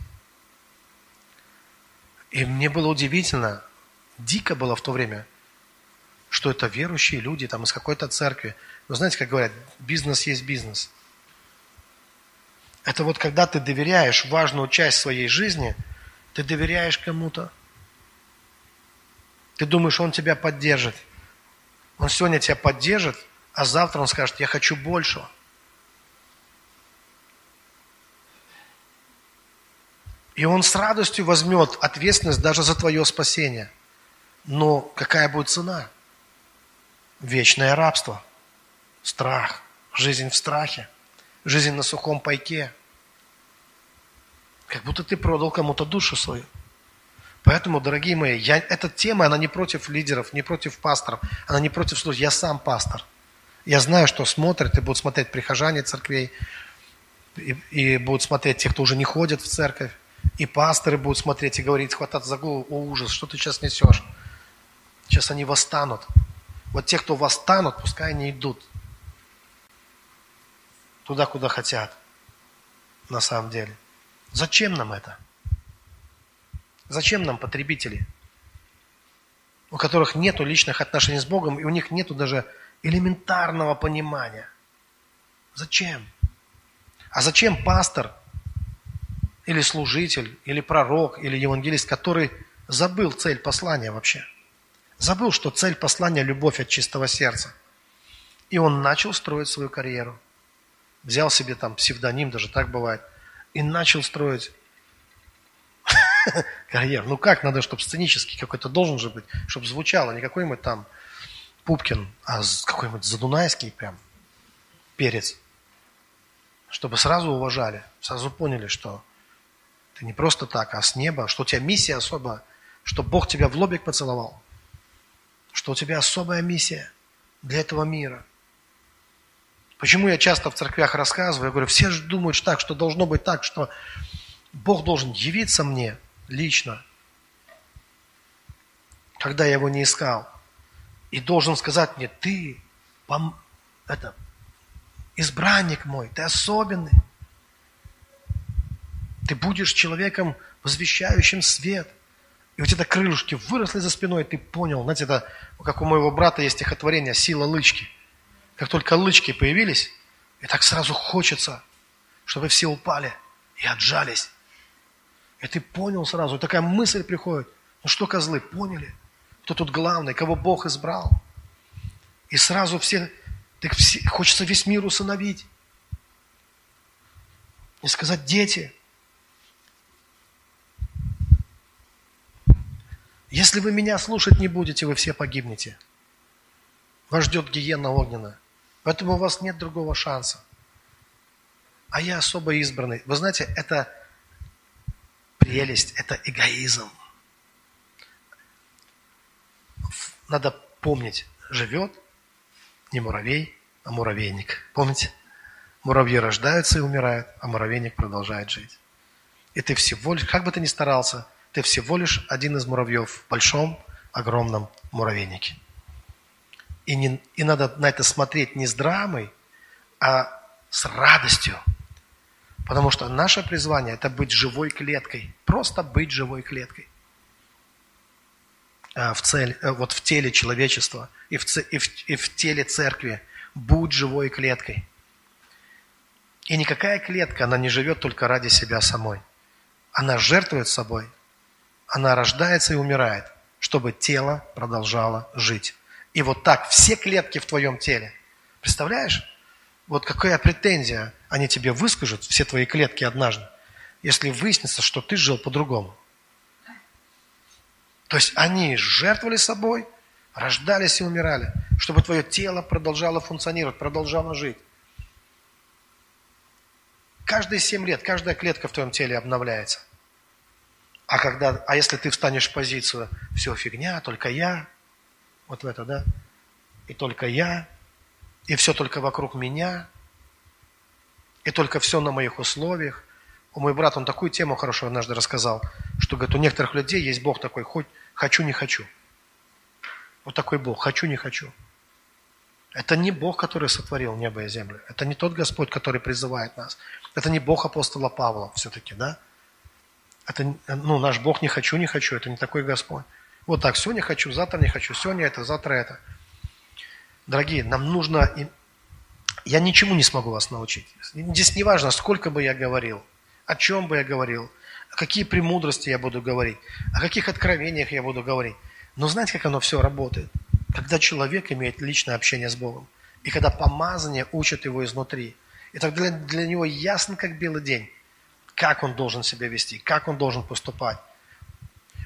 И мне было удивительно, дико было в то время, что это верующие люди там из какой-то церкви. Вы знаете, как говорят, бизнес есть бизнес. Это вот когда ты доверяешь важную часть своей жизни – ты доверяешь кому-то. Ты думаешь, он тебя поддержит. Он сегодня тебя поддержит, а завтра он скажет, я хочу большего. И он с радостью возьмет ответственность даже за твое спасение. Но какая будет цена? Вечное рабство, страх, жизнь в страхе, жизнь на сухом пайке – как будто ты продал кому-то душу свою. Поэтому, дорогие мои, я, эта тема, она не против лидеров, не против пасторов, она не против служб. Я сам пастор. Я знаю, что смотрят и будут смотреть прихожане церквей, и, и будут смотреть те, кто уже не ходит в церковь, и пасторы будут смотреть и говорить, хватать за голову, о ужас, что ты сейчас несешь? Сейчас они восстанут. Вот те, кто восстанут, пускай они идут туда, куда хотят, на самом деле. Зачем нам это? Зачем нам потребители, у которых нет личных отношений с Богом, и у них нет даже элементарного понимания? Зачем? А зачем пастор или служитель, или пророк, или евангелист, который забыл цель послания вообще? Забыл, что цель послания – любовь от чистого сердца. И он начал строить свою карьеру. Взял себе там псевдоним, даже так бывает – и начал строить *laughs* карьеру. Ну как надо, чтобы сценический какой-то должен же быть, чтобы звучало, не какой-нибудь там Пупкин, а какой-нибудь задунайский прям перец. Чтобы сразу уважали, сразу поняли, что ты не просто так, а с неба, что у тебя миссия особая, что Бог тебя в лобик поцеловал, что у тебя особая миссия для этого мира. Почему я часто в церквях рассказываю, я говорю, все же думают так, что должно быть так, что Бог должен явиться мне лично, когда я его не искал, и должен сказать мне, ты пом... это, избранник мой, ты особенный. Ты будешь человеком, возвещающим свет. И у тебя крылышки выросли за спиной, ты понял. Знаете, это как у моего брата есть стихотворение «Сила лычки». Как только лычки появились, и так сразу хочется, чтобы все упали и отжались. И ты понял сразу, такая мысль приходит. Ну что, козлы, поняли? Кто тут главный, кого Бог избрал? И сразу все, так все хочется весь мир усыновить. И сказать, дети, если вы меня слушать не будете, вы все погибнете. Вас ждет гиена огненная. Поэтому у вас нет другого шанса. А я особо избранный. Вы знаете, это прелесть, это эгоизм. Надо помнить, живет не муравей, а муравейник. Помните? Муравьи рождаются и умирают, а муравейник продолжает жить. И ты всего лишь, как бы ты ни старался, ты всего лишь один из муравьев в большом, огромном муравейнике. И, не, и надо на это смотреть не с драмой, а с радостью. Потому что наше призвание – это быть живой клеткой. Просто быть живой клеткой. А, в, цель, э, вот в теле человечества и в, и, в, и в теле церкви. Будь живой клеткой. И никакая клетка, она не живет только ради себя самой. Она жертвует собой. Она рождается и умирает, чтобы тело продолжало жить. И вот так все клетки в твоем теле. Представляешь? Вот какая претензия они тебе выскажут, все твои клетки однажды, если выяснится, что ты жил по-другому. То есть они жертвовали собой, рождались и умирали, чтобы твое тело продолжало функционировать, продолжало жить. Каждые семь лет, каждая клетка в твоем теле обновляется. А, когда, а если ты встанешь в позицию «все фигня, только я», вот в это, да? И только я, и все только вокруг меня, и только все на моих условиях, у мой брат, он такую тему хорошо однажды рассказал, что, говорит, у некоторых людей есть Бог такой, хоть хочу, не хочу. Вот такой Бог, хочу, не хочу. Это не Бог, который сотворил небо и землю. Это не тот Господь, который призывает нас. Это не Бог апостола Павла все-таки, да? Это, ну, наш Бог не хочу, не хочу. Это не такой Господь. Вот так, сегодня хочу, завтра не хочу, сегодня это, завтра это. Дорогие, нам нужно... Я ничему не смогу вас научить. Здесь не важно, сколько бы я говорил о чем бы я говорил, какие премудрости я буду говорить, о каких откровениях я буду говорить. Но знаете, как оно все работает? Когда человек имеет личное общение с Богом, и когда помазание учит его изнутри, и тогда для, для него ясно, как белый день, как он должен себя вести, как он должен поступать.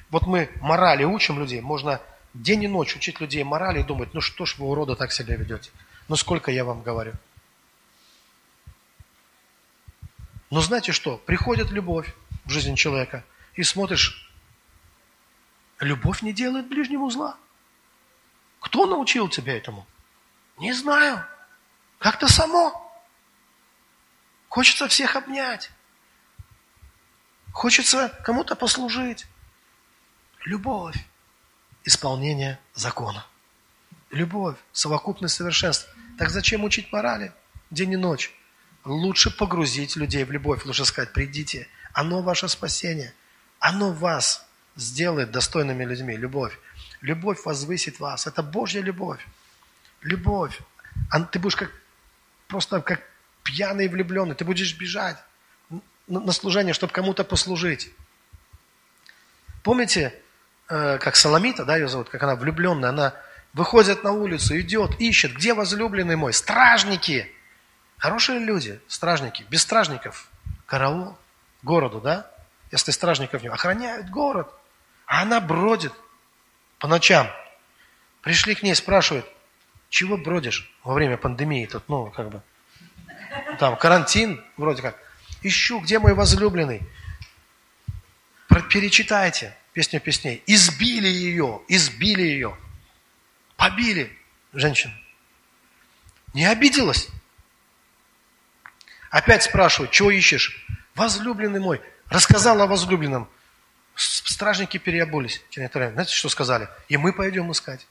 Вот мы морали учим людей, можно день и ночь учить людей морали и думать, ну что ж вы, урода, так себя ведете. Ну сколько я вам говорю. Но знаете что? Приходит любовь в жизнь человека, и смотришь, любовь не делает ближнему зла. Кто научил тебя этому? Не знаю. Как-то само. Хочется всех обнять. Хочется кому-то послужить. Любовь. Исполнение закона. Любовь. Совокупность совершенства. Так зачем учить морали день и ночь? Лучше погрузить людей в любовь, лучше сказать, придите. Оно ваше спасение. Оно вас сделает достойными людьми. Любовь. Любовь возвысит вас. Это Божья любовь. Любовь. Ты будешь как просто как пьяный влюбленный. Ты будешь бежать на служение, чтобы кому-то послужить. Помните, как Соломита, да, ее зовут, как она влюбленная, она выходит на улицу, идет, ищет, где возлюбленный мой? Стражники! Хорошие люди, стражники, без стражников, караул городу, да? Если стражников не охраняют город, а она бродит по ночам. Пришли к ней, спрашивают, чего бродишь во время пандемии? Тут, ну, как бы, там карантин вроде как. Ищу, где мой возлюбленный. Перечитайте песню песней. Избили ее, избили ее. Побили женщину. Не обиделась. Опять спрашивают, чего ищешь? Возлюбленный мой. Рассказал о возлюбленном. Стражники переобулись. Знаете, что сказали? И мы пойдем искать.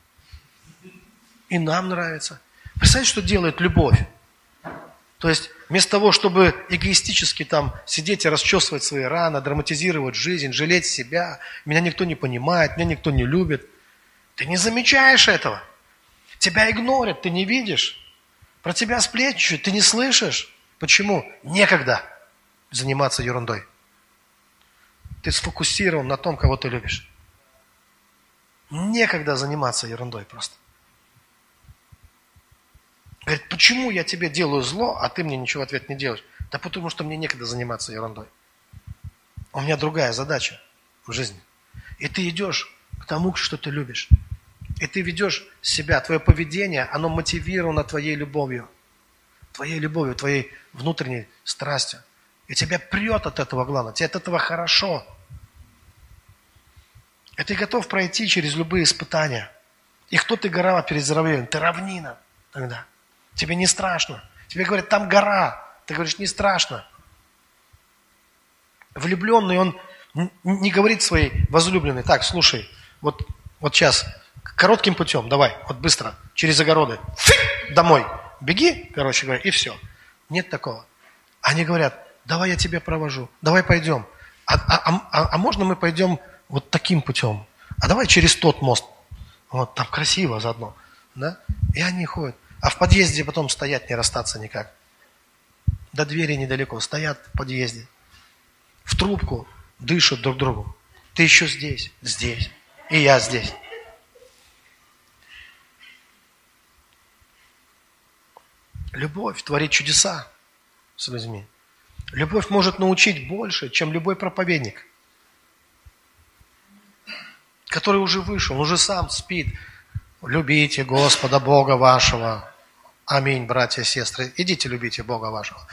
И нам нравится. Представляете, что делает любовь? То есть вместо того, чтобы эгоистически там сидеть и расчесывать свои раны, драматизировать жизнь, жалеть себя, меня никто не понимает, меня никто не любит, ты не замечаешь этого. Тебя игнорят, ты не видишь. Про тебя сплетничают, ты не слышишь. Почему? Некогда заниматься ерундой. Ты сфокусирован на том, кого ты любишь. Некогда заниматься ерундой просто. Говорит, почему я тебе делаю зло, а ты мне ничего в ответ не делаешь? Да потому что мне некогда заниматься ерундой. У меня другая задача в жизни. И ты идешь к тому, что ты любишь. И ты ведешь себя, твое поведение, оно мотивировано твоей любовью. Твоей любовью, твоей внутренней страстью. И тебя прет от этого главное, тебе от этого хорошо. И ты готов пройти через любые испытания. И кто ты гора перед здоровьем? Ты равнина тогда. Тебе не страшно. Тебе говорят, там гора. Ты говоришь, не страшно. Влюбленный, он не говорит своей возлюбленной, так, слушай, вот, вот сейчас, коротким путем, давай, вот быстро, через огороды, домой, беги, короче говоря, и все. Нет такого. Они говорят, давай я тебя провожу, давай пойдем. А, а, а, а можно мы пойдем вот таким путем? А давай через тот мост. Вот, там красиво заодно. Да? И они ходят. А в подъезде потом стоять не расстаться никак. До двери недалеко, стоят в подъезде. В трубку дышат друг другу. Ты еще здесь, здесь. И я здесь. Любовь творит чудеса с людьми. Любовь может научить больше, чем любой проповедник, который уже вышел, он уже сам спит. Любите Господа Бога вашего, Аминь, братья и сестры. Идите, любите Бога вашего.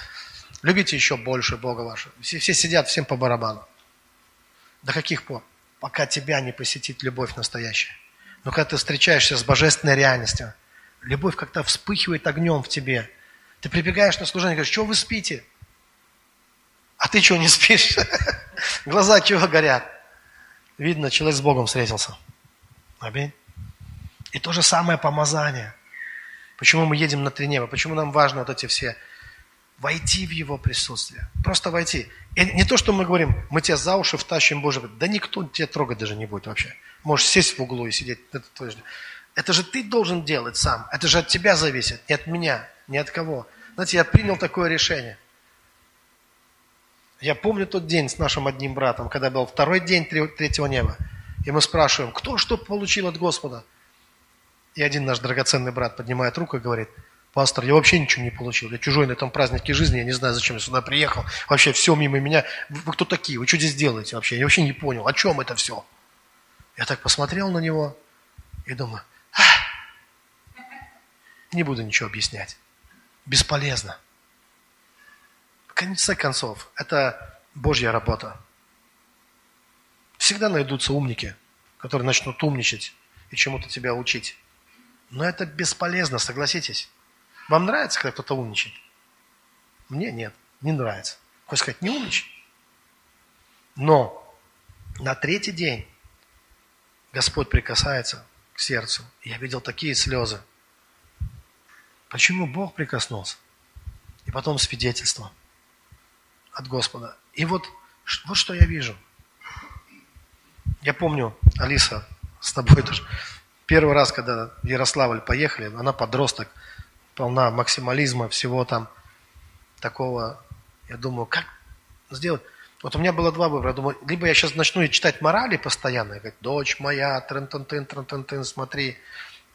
Любите еще больше Бога вашего. Все, все сидят, всем по барабану. До каких пор? Пока тебя не посетит любовь настоящая. Но когда ты встречаешься с божественной реальностью, любовь как-то вспыхивает огнем в тебе. Ты прибегаешь на служение и говоришь, что вы спите? А ты чего не спишь? *laughs* Глаза чего горят? Видно, человек с Богом встретился. Аминь. И то же самое помазание – Почему мы едем на три неба? Почему нам важно вот эти все войти в Его присутствие. Просто войти. И не то, что мы говорим, мы тебя за уши втащим, Боже, да никто тебя трогать даже не будет вообще. Можешь сесть в углу и сидеть. Это, твое... это же ты должен делать сам. Это же от тебя зависит, не от меня, не от кого. Знаете, я принял такое решение. Я помню тот день с нашим одним братом, когда был второй день третьего неба. И мы спрашиваем, кто что получил от Господа? И один наш драгоценный брат поднимает руку и говорит, пастор, я вообще ничего не получил. Я чужой на этом празднике жизни, я не знаю, зачем я сюда приехал. Вообще все мимо меня. Вы кто такие? Вы что здесь делаете вообще? Я вообще не понял, о чем это все? Я так посмотрел на него и думаю, а, не буду ничего объяснять. Бесполезно. В конце концов, это Божья работа. Всегда найдутся умники, которые начнут умничать и чему-то тебя учить. Но это бесполезно, согласитесь. Вам нравится, когда кто-то умничает? Мне нет, не нравится. Хочешь сказать, не умничай. Но на третий день Господь прикасается к сердцу. Я видел такие слезы. Почему Бог прикоснулся? И потом свидетельство от Господа. И вот, вот что я вижу. Я помню, Алиса, с тобой тоже Первый раз, когда в Ярославль поехали, она подросток, полна максимализма, всего там такого. Я думаю, как сделать? Вот у меня было два выбора. Я думаю, либо я сейчас начну читать морали постоянно, говорить, дочь моя, трын тын тын трын тын тын смотри,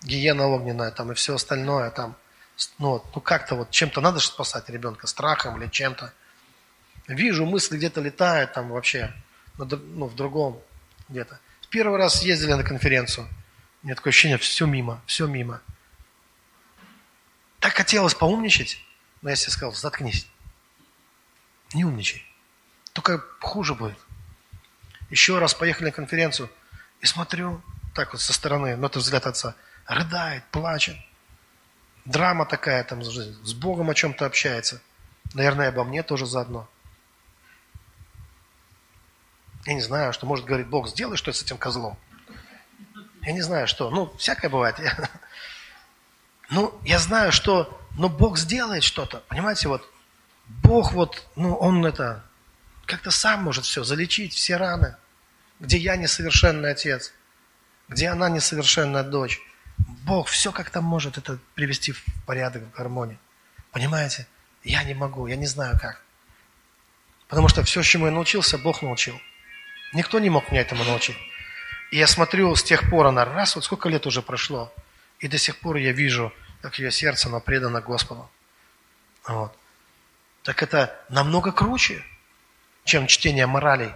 гиена огненная там и все остальное там. Ну, ну как-то вот чем-то надо же спасать ребенка, страхом или чем-то. Вижу, мысли где-то летают там вообще, ну, в другом где-то. Первый раз ездили на конференцию – у меня такое ощущение, все мимо, все мимо. Так хотелось поумничать, но я себе сказал, заткнись. Не умничай. Только хуже будет. Еще раз поехали на конференцию и смотрю, так вот со стороны, но это взгляд отца, рыдает, плачет. Драма такая там, с Богом о чем-то общается. Наверное, обо мне тоже заодно. Я не знаю, что может говорить Бог, сделай что с этим козлом. Я не знаю, что. Ну, всякое бывает. *laughs* Ну, я знаю, что, но Бог сделает что-то. Понимаете, вот Бог вот, ну, Он это, как-то сам может все залечить, все раны. Где я несовершенный отец, где она несовершенная дочь. Бог все как-то может это привести в порядок, в гармонию. Понимаете? Я не могу, я не знаю как. Потому что все, чему я научился, Бог научил. Никто не мог меня этому научить. И я смотрю с тех пор, она раз, вот сколько лет уже прошло, и до сих пор я вижу, как ее сердце, оно предано Господу. Вот. Так это намного круче, чем чтение моралей.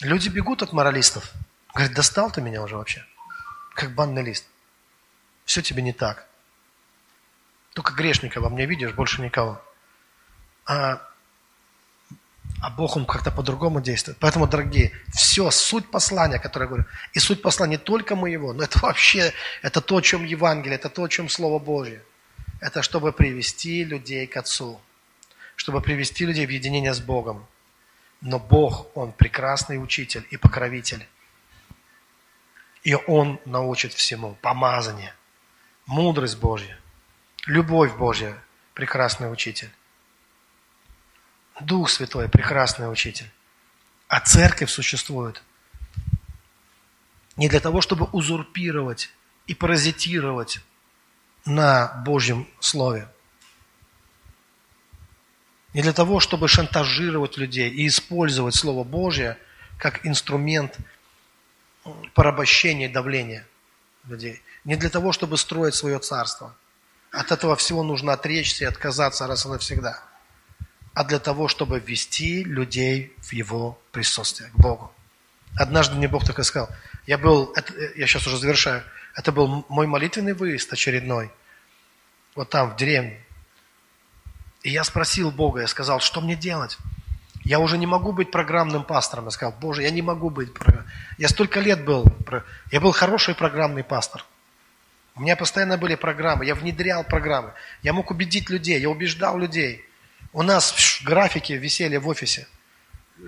Люди бегут от моралистов. Говорят, достал ты меня уже вообще. Как банный лист. Все тебе не так. Только грешника во мне видишь, больше никого. А, а Бог, Он как-то по-другому действует. Поэтому, дорогие, все, суть послания, которое я говорю, и суть послания не только моего, но это вообще, это то, о чем Евангелие, это то, о чем Слово Божье. Это чтобы привести людей к Отцу, чтобы привести людей в единение с Богом. Но Бог, Он прекрасный учитель и покровитель. И Он научит всему. Помазание, мудрость Божья, любовь Божья, прекрасный учитель. Дух Святой, прекрасный учитель. А церковь существует не для того, чтобы узурпировать и паразитировать на Божьем Слове. Не для того, чтобы шантажировать людей и использовать Слово Божье как инструмент порабощения и давления людей. Не для того, чтобы строить свое царство. От этого всего нужно отречься и отказаться раз и навсегда. А для того, чтобы ввести людей в Его присутствие, к Богу. Однажды мне Бог так и сказал. Я был, это, я сейчас уже завершаю, это был мой молитвенный выезд очередной, вот там, в деревне. И я спросил Бога, я сказал, что мне делать? Я уже не могу быть программным пастором. Я сказал, Боже, я не могу быть. Я столько лет был. Я был хороший программный пастор. У меня постоянно были программы. Я внедрял программы. Я мог убедить людей. Я убеждал людей. У нас графики висели в офисе.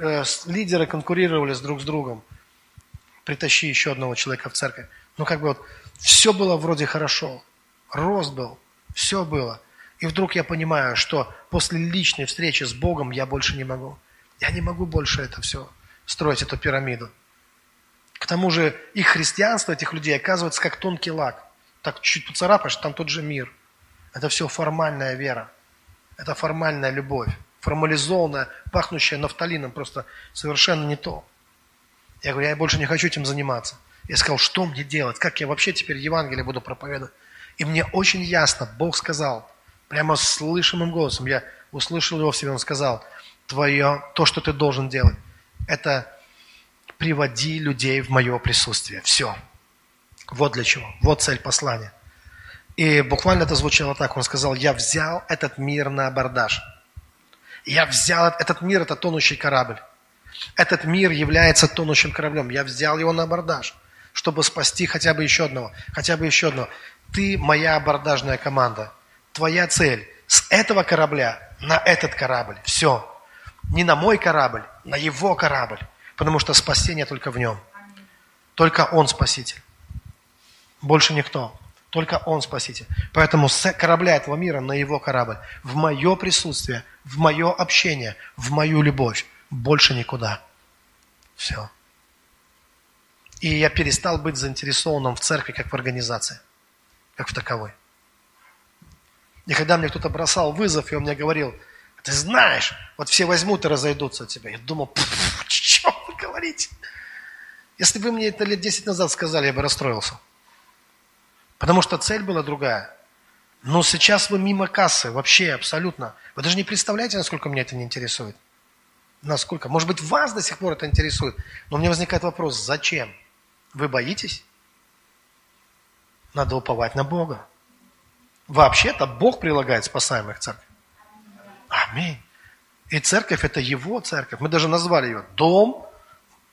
Э, лидеры конкурировали с друг с другом. Притащи еще одного человека в церковь. Ну, как бы вот, все было вроде хорошо. Рост был. Все было. И вдруг я понимаю, что после личной встречи с Богом я больше не могу. Я не могу больше это все строить, эту пирамиду. К тому же их христианство, этих людей, оказывается как тонкий лак. Так чуть поцарапаешь, там тот же мир. Это все формальная вера. Это формальная любовь. Формализованная, пахнущая нафталином, просто совершенно не то. Я говорю, я больше не хочу этим заниматься. Я сказал, что мне делать? Как я вообще теперь Евангелие буду проповедовать? И мне очень ясно, Бог сказал, прямо слышимым голосом, я услышал его в себе, он сказал, твое, то, что ты должен делать, это приводи людей в мое присутствие. Все. Вот для чего. Вот цель послания. И буквально это звучало так. Он сказал, я взял этот мир на абордаж. Я взял этот мир, это тонущий корабль. Этот мир является тонущим кораблем. Я взял его на абордаж, чтобы спасти хотя бы еще одного, хотя бы еще одного. Ты моя абордажная команда. Твоя цель с этого корабля на этот корабль. Все. Не на мой корабль, на его корабль. Потому что спасение только в нем. Только он спаситель. Больше никто. Только он спаситель. Поэтому с корабля этого мира на его корабль. В мое присутствие, в мое общение, в мою любовь. Больше никуда. Все. И я перестал быть заинтересованным в церкви, как в организации как в таковой. И когда мне кто-то бросал вызов, и он мне говорил, ты знаешь, вот все возьмут и разойдутся от тебя. Я думал, что вы говорите? Если бы мне это лет 10 назад сказали, я бы расстроился. Потому что цель была другая. Но сейчас вы мимо кассы, вообще абсолютно. Вы даже не представляете, насколько меня это не интересует. Насколько? Может быть, вас до сих пор это интересует. Но мне возникает вопрос, зачем? Вы боитесь? Надо уповать на Бога. Вообще-то Бог прилагает спасаемых церковь. Аминь. И церковь это Его церковь. Мы даже назвали ее Дом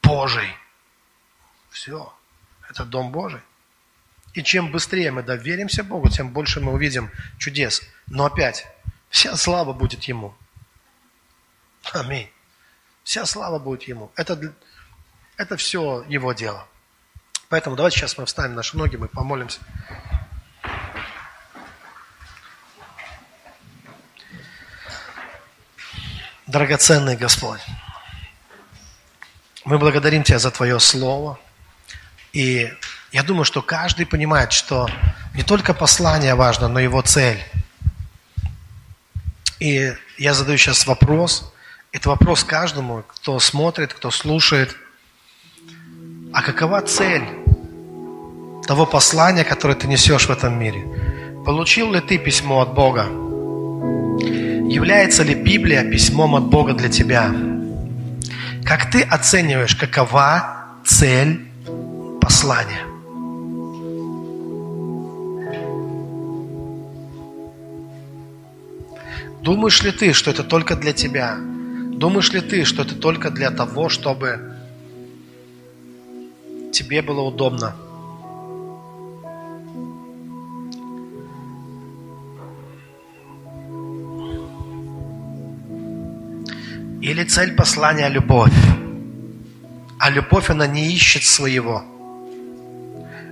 Божий. Все. Это Дом Божий. И чем быстрее мы доверимся Богу, тем больше мы увидим чудес. Но опять, Вся слава будет Ему. Аминь. Вся слава будет Ему. Это, это все Его дело. Поэтому давайте сейчас мы встанем наши ноги, мы помолимся. Драгоценный Господь, мы благодарим Тебя за Твое Слово. И я думаю, что каждый понимает, что не только послание важно, но его цель. И я задаю сейчас вопрос. Это вопрос каждому, кто смотрит, кто слушает. А какова цель того послания, которое ты несешь в этом мире? Получил ли ты письмо от Бога? Является ли Библия письмом от Бога для тебя? Как ты оцениваешь, какова цель послания? Думаешь ли ты, что это только для тебя? Думаешь ли ты, что это только для того, чтобы тебе было удобно? Или цель послания – любовь. А любовь, она не ищет своего.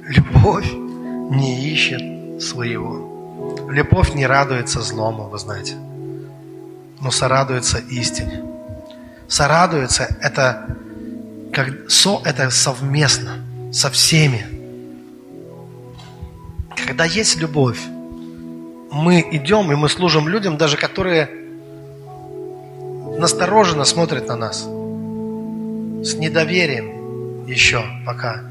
Любовь не ищет своего. Любовь не радуется злому, вы знаете но сорадуется истине. Сорадуется – это, как, со, это совместно, со всеми. Когда есть любовь, мы идем и мы служим людям, даже которые настороженно смотрят на нас, с недоверием еще пока.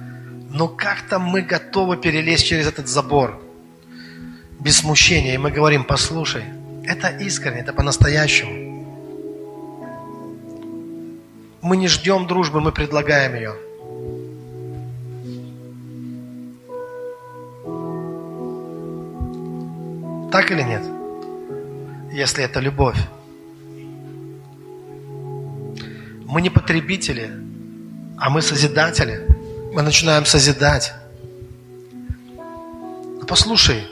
Но как-то мы готовы перелезть через этот забор без смущения, и мы говорим, послушай – это искренне, это по-настоящему. Мы не ждем дружбы, мы предлагаем ее. Так или нет? Если это любовь. Мы не потребители, а мы созидатели. Мы начинаем созидать. Послушай,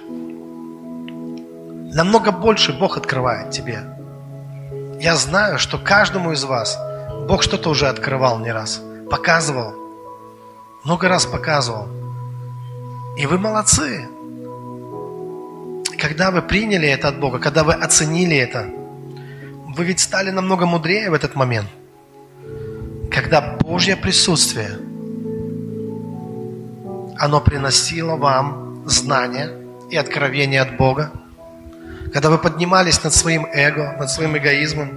намного больше Бог открывает тебе. Я знаю, что каждому из вас Бог что-то уже открывал не раз, показывал, много раз показывал. И вы молодцы. Когда вы приняли это от Бога, когда вы оценили это, вы ведь стали намного мудрее в этот момент. Когда Божье присутствие, оно приносило вам знания и откровение от Бога, когда вы поднимались над своим эго, над своим эгоизмом,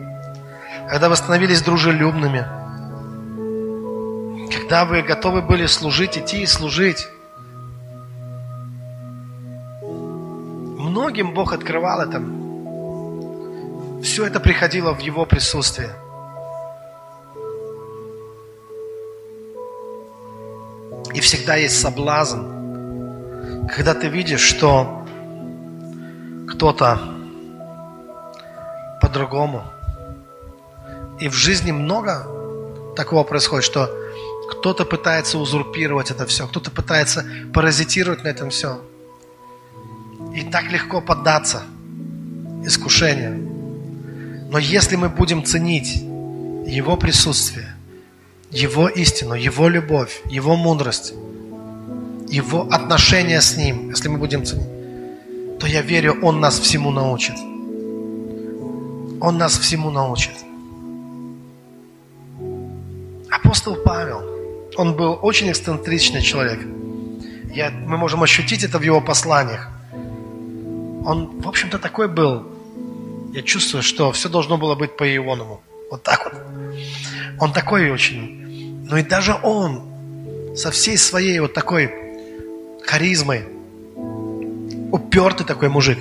когда вы становились дружелюбными, когда вы готовы были служить, идти и служить. Многим Бог открывал это. Все это приходило в Его присутствие. И всегда есть соблазн, когда ты видишь, что кто-то по-другому. И в жизни много такого происходит, что кто-то пытается узурпировать это все, кто-то пытается паразитировать на этом все. И так легко поддаться искушению. Но если мы будем ценить Его присутствие, Его истину, Его любовь, Его мудрость, Его отношения с Ним, если мы будем ценить, то я верю, Он нас всему научит. Он нас всему научит. Апостол Павел, он был очень эксцентричный человек. Я, мы можем ощутить это в его посланиях. Он, в общем-то, такой был. Я чувствую, что все должно было быть по Ионову. Вот так вот. Он такой очень. Но и даже он со всей своей вот такой харизмой, упертый такой мужик.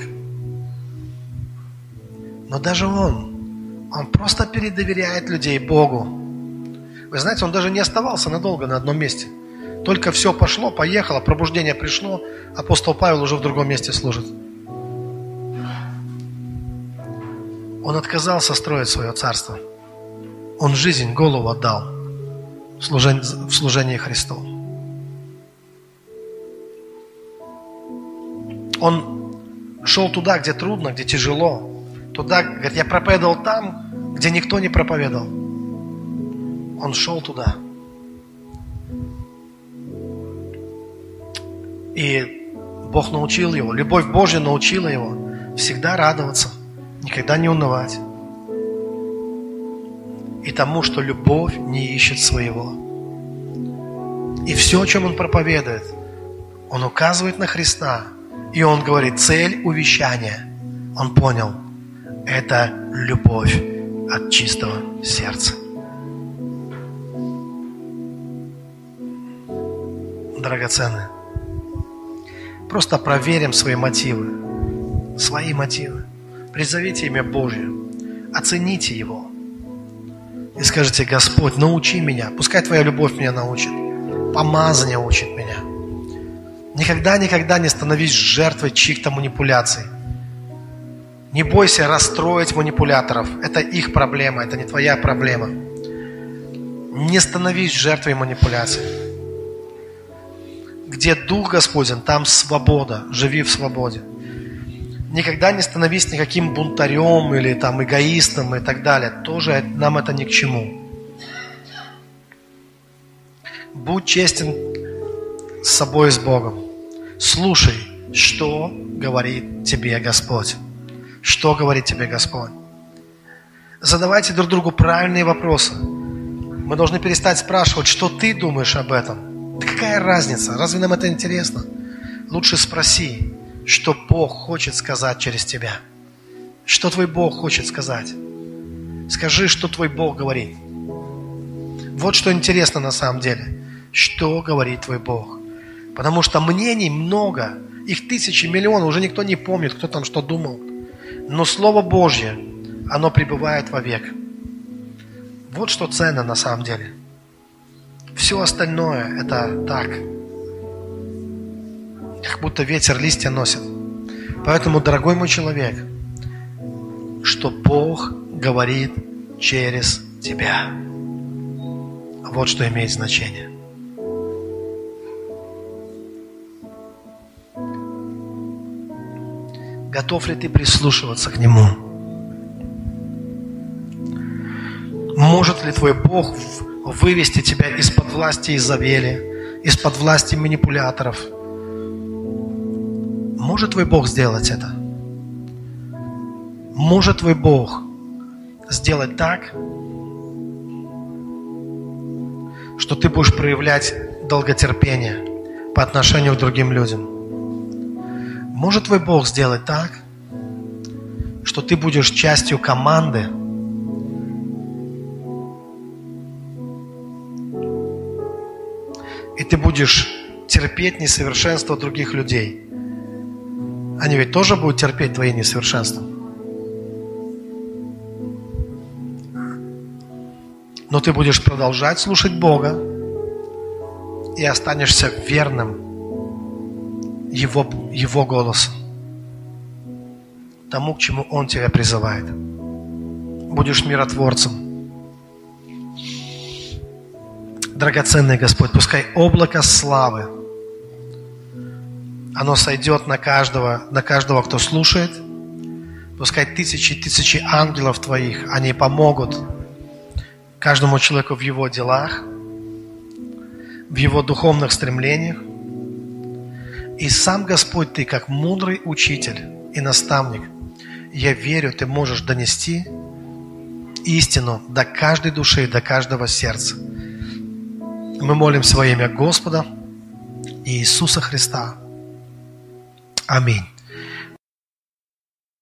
Но даже он, он просто передоверяет людей Богу. Вы знаете, он даже не оставался надолго на одном месте. Только все пошло, поехало, пробуждение пришло, апостол Павел уже в другом месте служит. Он отказался строить свое царство. Он жизнь, голову отдал в служении, в служении Христу. Он шел туда, где трудно, где тяжело, Туда, говорит, я проповедовал там, где никто не проповедовал. Он шел туда. И Бог научил его, любовь Божья научила его всегда радоваться, никогда не унывать. И тому, что любовь не ищет своего. И все, о чем он проповедует, он указывает на Христа. И он говорит, цель увещания. Он понял, это любовь от чистого сердца. Драгоценные. Просто проверим свои мотивы. Свои мотивы. Призовите имя Божье. Оцените его. И скажите, Господь, научи меня. Пускай Твоя любовь меня научит. Помазание учит меня. Никогда-никогда не становись жертвой чьих-то манипуляций. Не бойся расстроить манипуляторов. Это их проблема, это не твоя проблема. Не становись жертвой манипуляций. Где Дух Господен, там свобода. Живи в свободе. Никогда не становись никаким бунтарем или там эгоистом и так далее. Тоже нам это ни к чему. Будь честен с собой и с Богом. Слушай, что говорит тебе Господь. Что говорит тебе Господь. Задавайте друг другу правильные вопросы. Мы должны перестать спрашивать, что ты думаешь об этом. Да какая разница? Разве нам это интересно? Лучше спроси, что Бог хочет сказать через тебя. Что твой Бог хочет сказать? Скажи, что твой Бог говорит. Вот что интересно на самом деле. Что говорит твой Бог? Потому что мнений много. Их тысячи, миллионы. Уже никто не помнит, кто там что думал. Но Слово Божье, оно пребывает вовек. Вот что ценно на самом деле. Все остальное это так. Как будто ветер листья носит. Поэтому, дорогой мой человек, что Бог говорит через тебя. Вот что имеет значение. Готов ли ты прислушиваться к Нему? Может ли твой Бог вывести тебя из-под власти Изавели, из-под власти манипуляторов. Может твой Бог сделать это? Может твой Бог сделать так, что ты будешь проявлять долготерпение по отношению к другим людям? Может твой Бог сделать так, что ты будешь частью команды – и ты будешь терпеть несовершенство других людей. Они ведь тоже будут терпеть твои несовершенства. Но ты будешь продолжать слушать Бога и останешься верным Его, Его голосу, тому, к чему Он тебя призывает. Будешь миротворцем – драгоценный Господь, пускай облако славы, оно сойдет на каждого, на каждого, кто слушает. Пускай тысячи и тысячи ангелов Твоих, они помогут каждому человеку в его делах, в его духовных стремлениях. И сам Господь, Ты как мудрый учитель и наставник, я верю, Ты можешь донести истину до каждой души, до каждого сердца. Мы молимся во имя Господа Иисуса Христа. Аминь.